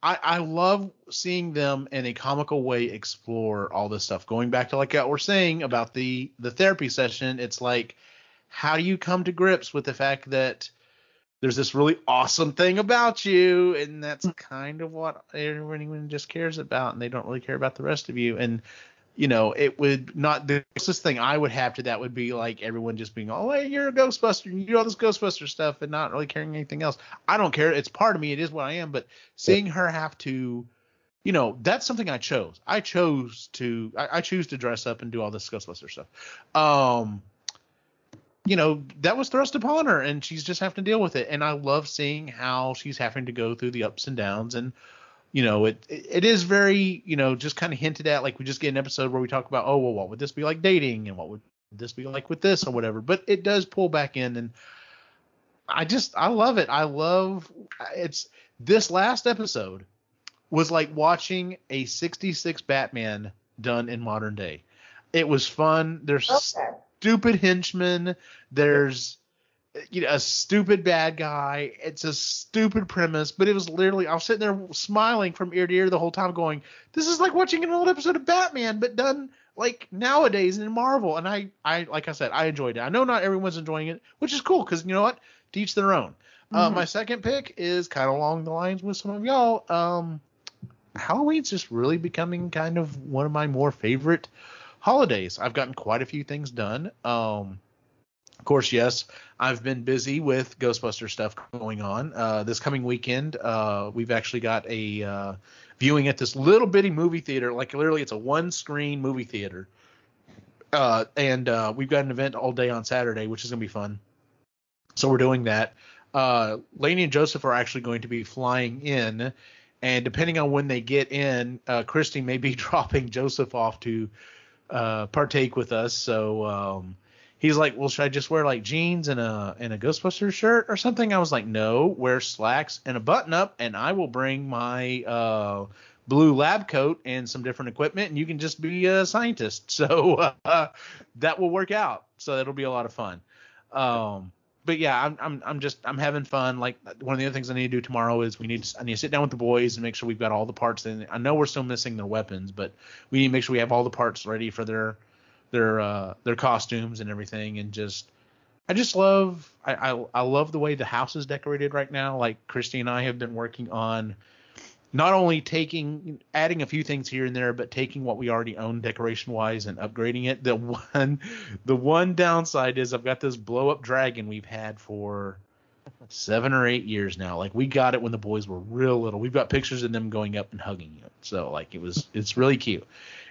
I, I love seeing them in a comical way explore all this stuff. Going back to like what we're saying about the the therapy session, it's like, how do you come to grips with the fact that there's this really awesome thing about you, and that's kind of what everyone just cares about, and they don't really care about the rest of you. And you know, it would not the closest thing I would have to that would be like everyone just being, oh, hey, you're a Ghostbuster, you do all this Ghostbuster stuff, and not really caring anything else. I don't care. It's part of me. It is what I am. But seeing her have to, you know, that's something I chose. I chose to, I, I choose to dress up and do all this Ghostbuster stuff. Um, you know, that was thrust upon her, and she's just having to deal with it. And I love seeing how she's having to go through the ups and downs and you know, it it is very, you know, just kind of hinted at. Like we just get an episode where we talk about, oh, well, what would this be like dating, and what would this be like with this or whatever. But it does pull back in, and I just I love it. I love it's this last episode was like watching a 66 Batman done in modern day. It was fun. There's Okay. Stupid henchmen. There's you know a stupid bad guy. It's a stupid premise, but it was literally I was sitting there smiling from ear to ear the whole time, going, "This is like watching an old episode of Batman, but done like nowadays in Marvel." And I, I like I said, I enjoyed it. I know not everyone's enjoying it, which is cool because you know what, to each their own. Uh, Mhm. my second pick is kind of along the lines with some of y'all. Um, Halloween's just really becoming kind of one of my more favorite holidays. I've gotten quite a few things done. Um, of course, yes, I've been busy with Ghostbuster stuff going on. Uh, this coming weekend, uh, we've actually got a uh, viewing at this little bitty movie theater. Like literally, it's a one screen movie theater. Uh, and uh, we've got an event all day on Saturday, which is gonna be fun. So we're doing that. Uh, Lainey and Joseph are actually going to be flying in, and depending on when they get in, uh, Christy may be dropping Joseph off to uh, partake with us. So um, he's like, "Well, should I just wear like jeans and a and a Ghostbusters shirt or something?" I was like, "No, wear slacks and a button up, and I will bring my uh, blue lab coat and some different equipment, and you can just be a scientist." So uh, that will work out. So that'll be a lot of fun. Um, but yeah, I'm I'm I'm just I'm having fun. Like one of the other things I need to do tomorrow is we need to, I need to sit down with the boys and make sure we've got all the parts. In I know we're still missing their weapons, but we need to make sure we have all the parts ready for their their uh their costumes and everything. And just I just love I I, I love the way the house is decorated right now. Like Christy and I have been working on not only taking adding a few things here and there but taking what we already own decoration wise and upgrading it. The one the one downside is i've got this blow up dragon we've had for seven or eight years now. Like we got it when the boys were real little. We've got pictures of them going up and hugging it so like it was it's really cute.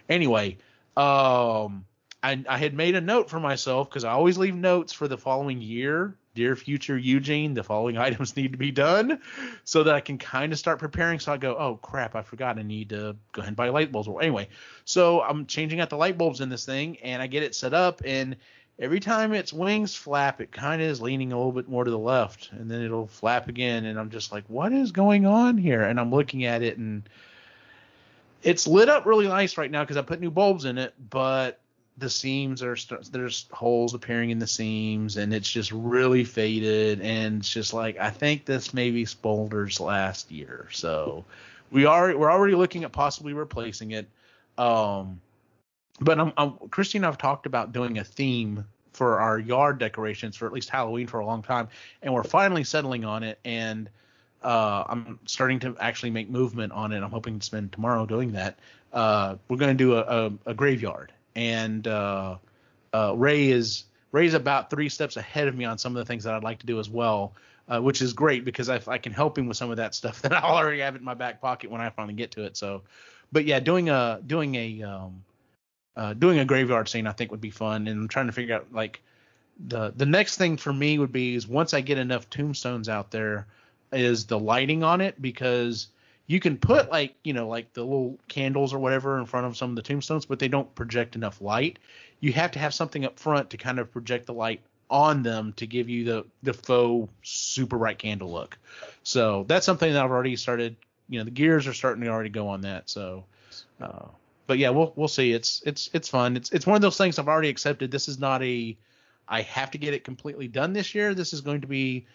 Anyway um I, I had made a note for myself because I always leave notes for the following year. Dear future Eugene, the following items need to be done so that I can kind of start preparing. So I go, oh crap, I forgot I need to go ahead and buy light bulbs. Well, anyway, so I'm changing out the light bulbs in this thing and I get it set up and every time its wings flap, it kind of is leaning a little bit more to the left and then it'll flap again. And I'm just like, what is going on here? And I'm looking at it and it's lit up really nice right now because I put new bulbs in it, but the seams are st- there's holes appearing in the seams and it's just really faded and it's just like I think this maybe Spolder's last year. So we are we're already looking at possibly replacing it. Um but I'm, I'm Christy and I've talked about doing a theme for our yard decorations for at least Halloween for a long time and we're finally settling on it and uh, I'm starting to actually make movement on it. I'm hoping to spend tomorrow doing that. Uh, we're going to do a, a, a graveyard, and uh, uh, Ray is Ray's about three steps ahead of me on some of the things that I'd like to do as well, uh, which is great because if I can help him with some of that stuff, that I'll already have in my back pocket when I finally get to it. So, but yeah, doing a doing a um, uh, doing a graveyard scene I think would be fun, and I'm trying to figure out like the the next thing for me would be is once I get enough tombstones out there is the lighting on it because you can put like you know like the little candles or whatever in front of some of the tombstones but they don't project enough light you have to have something up front to kind of project the light on them to give you the the faux super bright candle look so that's something that i've already started you know the gears are starting to already go on that so uh, but yeah, we'll we'll see. It's it's it's fun. It's it's one of those things I've already accepted. This is not a I have to get it completely done this year. This is going to be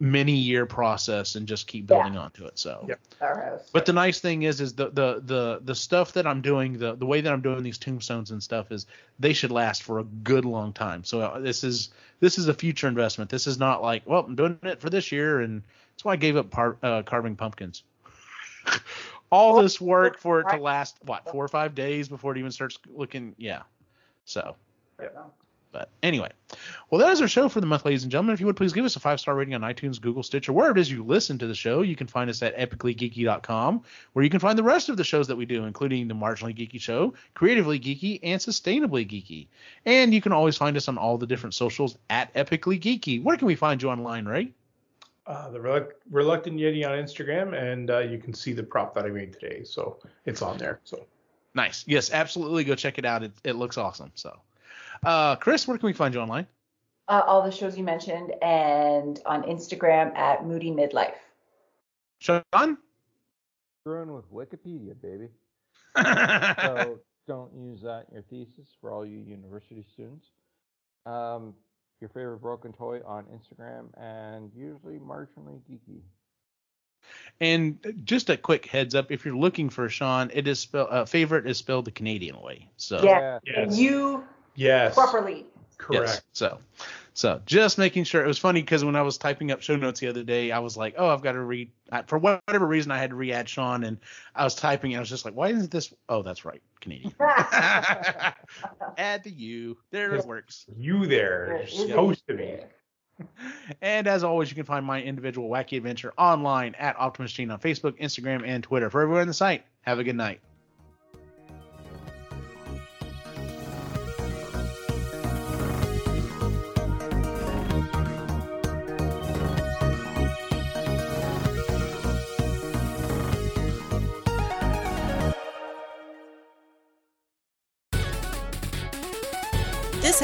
many year process and just keep building onto it. So Yep. All right. but the nice thing is, is the the the the stuff that I'm doing, the the way that I'm doing these tombstones and stuff is they should last for a good long time. So uh, this is this is a future investment. This is not like, well, I'm doing it for this year, and that's why I gave up par- uh, carving pumpkins. All this work for it to last what four or five days before it even starts looking, yeah. So yeah. but anyway, well, that is our show for the month, ladies and gentlemen. If you would please give us a five star rating on iTunes, Google, Stitcher, wherever it is you listen to the show. You can find us at epicallygeeky.com, where you can find the rest of the shows that we do, including the Marginally Geeky Show, Creatively Geeky, and Sustainably Geeky. And you can always find us on all the different socials at Epically Geeky. Where can we find you online, Ray? Uh, the Reluct- Reluctant Yeti on Instagram, and uh, you can see the prop that I made today. So it's on there. So Nice. Yes, absolutely. Go check it out. It, it looks awesome. So, uh, Chris, where can we find you online? Uh, all the shows you mentioned, and on Instagram at Moody Midlife. Sean? Screwing with Wikipedia, baby. So don't use that in your thesis for all you university students. Um, your favorite broken toy on Instagram and usually marginally geeky. And just a quick heads up, if you're looking for Sean, it is spelled uh, favorite is spelled the Canadian way. So Yeah. yes, You yes, properly. Correct. yes. So so just making sure it was funny because when I was typing up show notes the other day, I was like, oh, I've got to read I- for whatever reason I had to re-add Sean, and I was typing and I was just like, why isn't this? Oh, that's right, Canadian. Add to you. There it works. You there, There you're supposed to be. And as always, you can find my individual wacky adventure online at Optimus Gene on Facebook, Instagram, and Twitter. For everyone on the site, have a good night.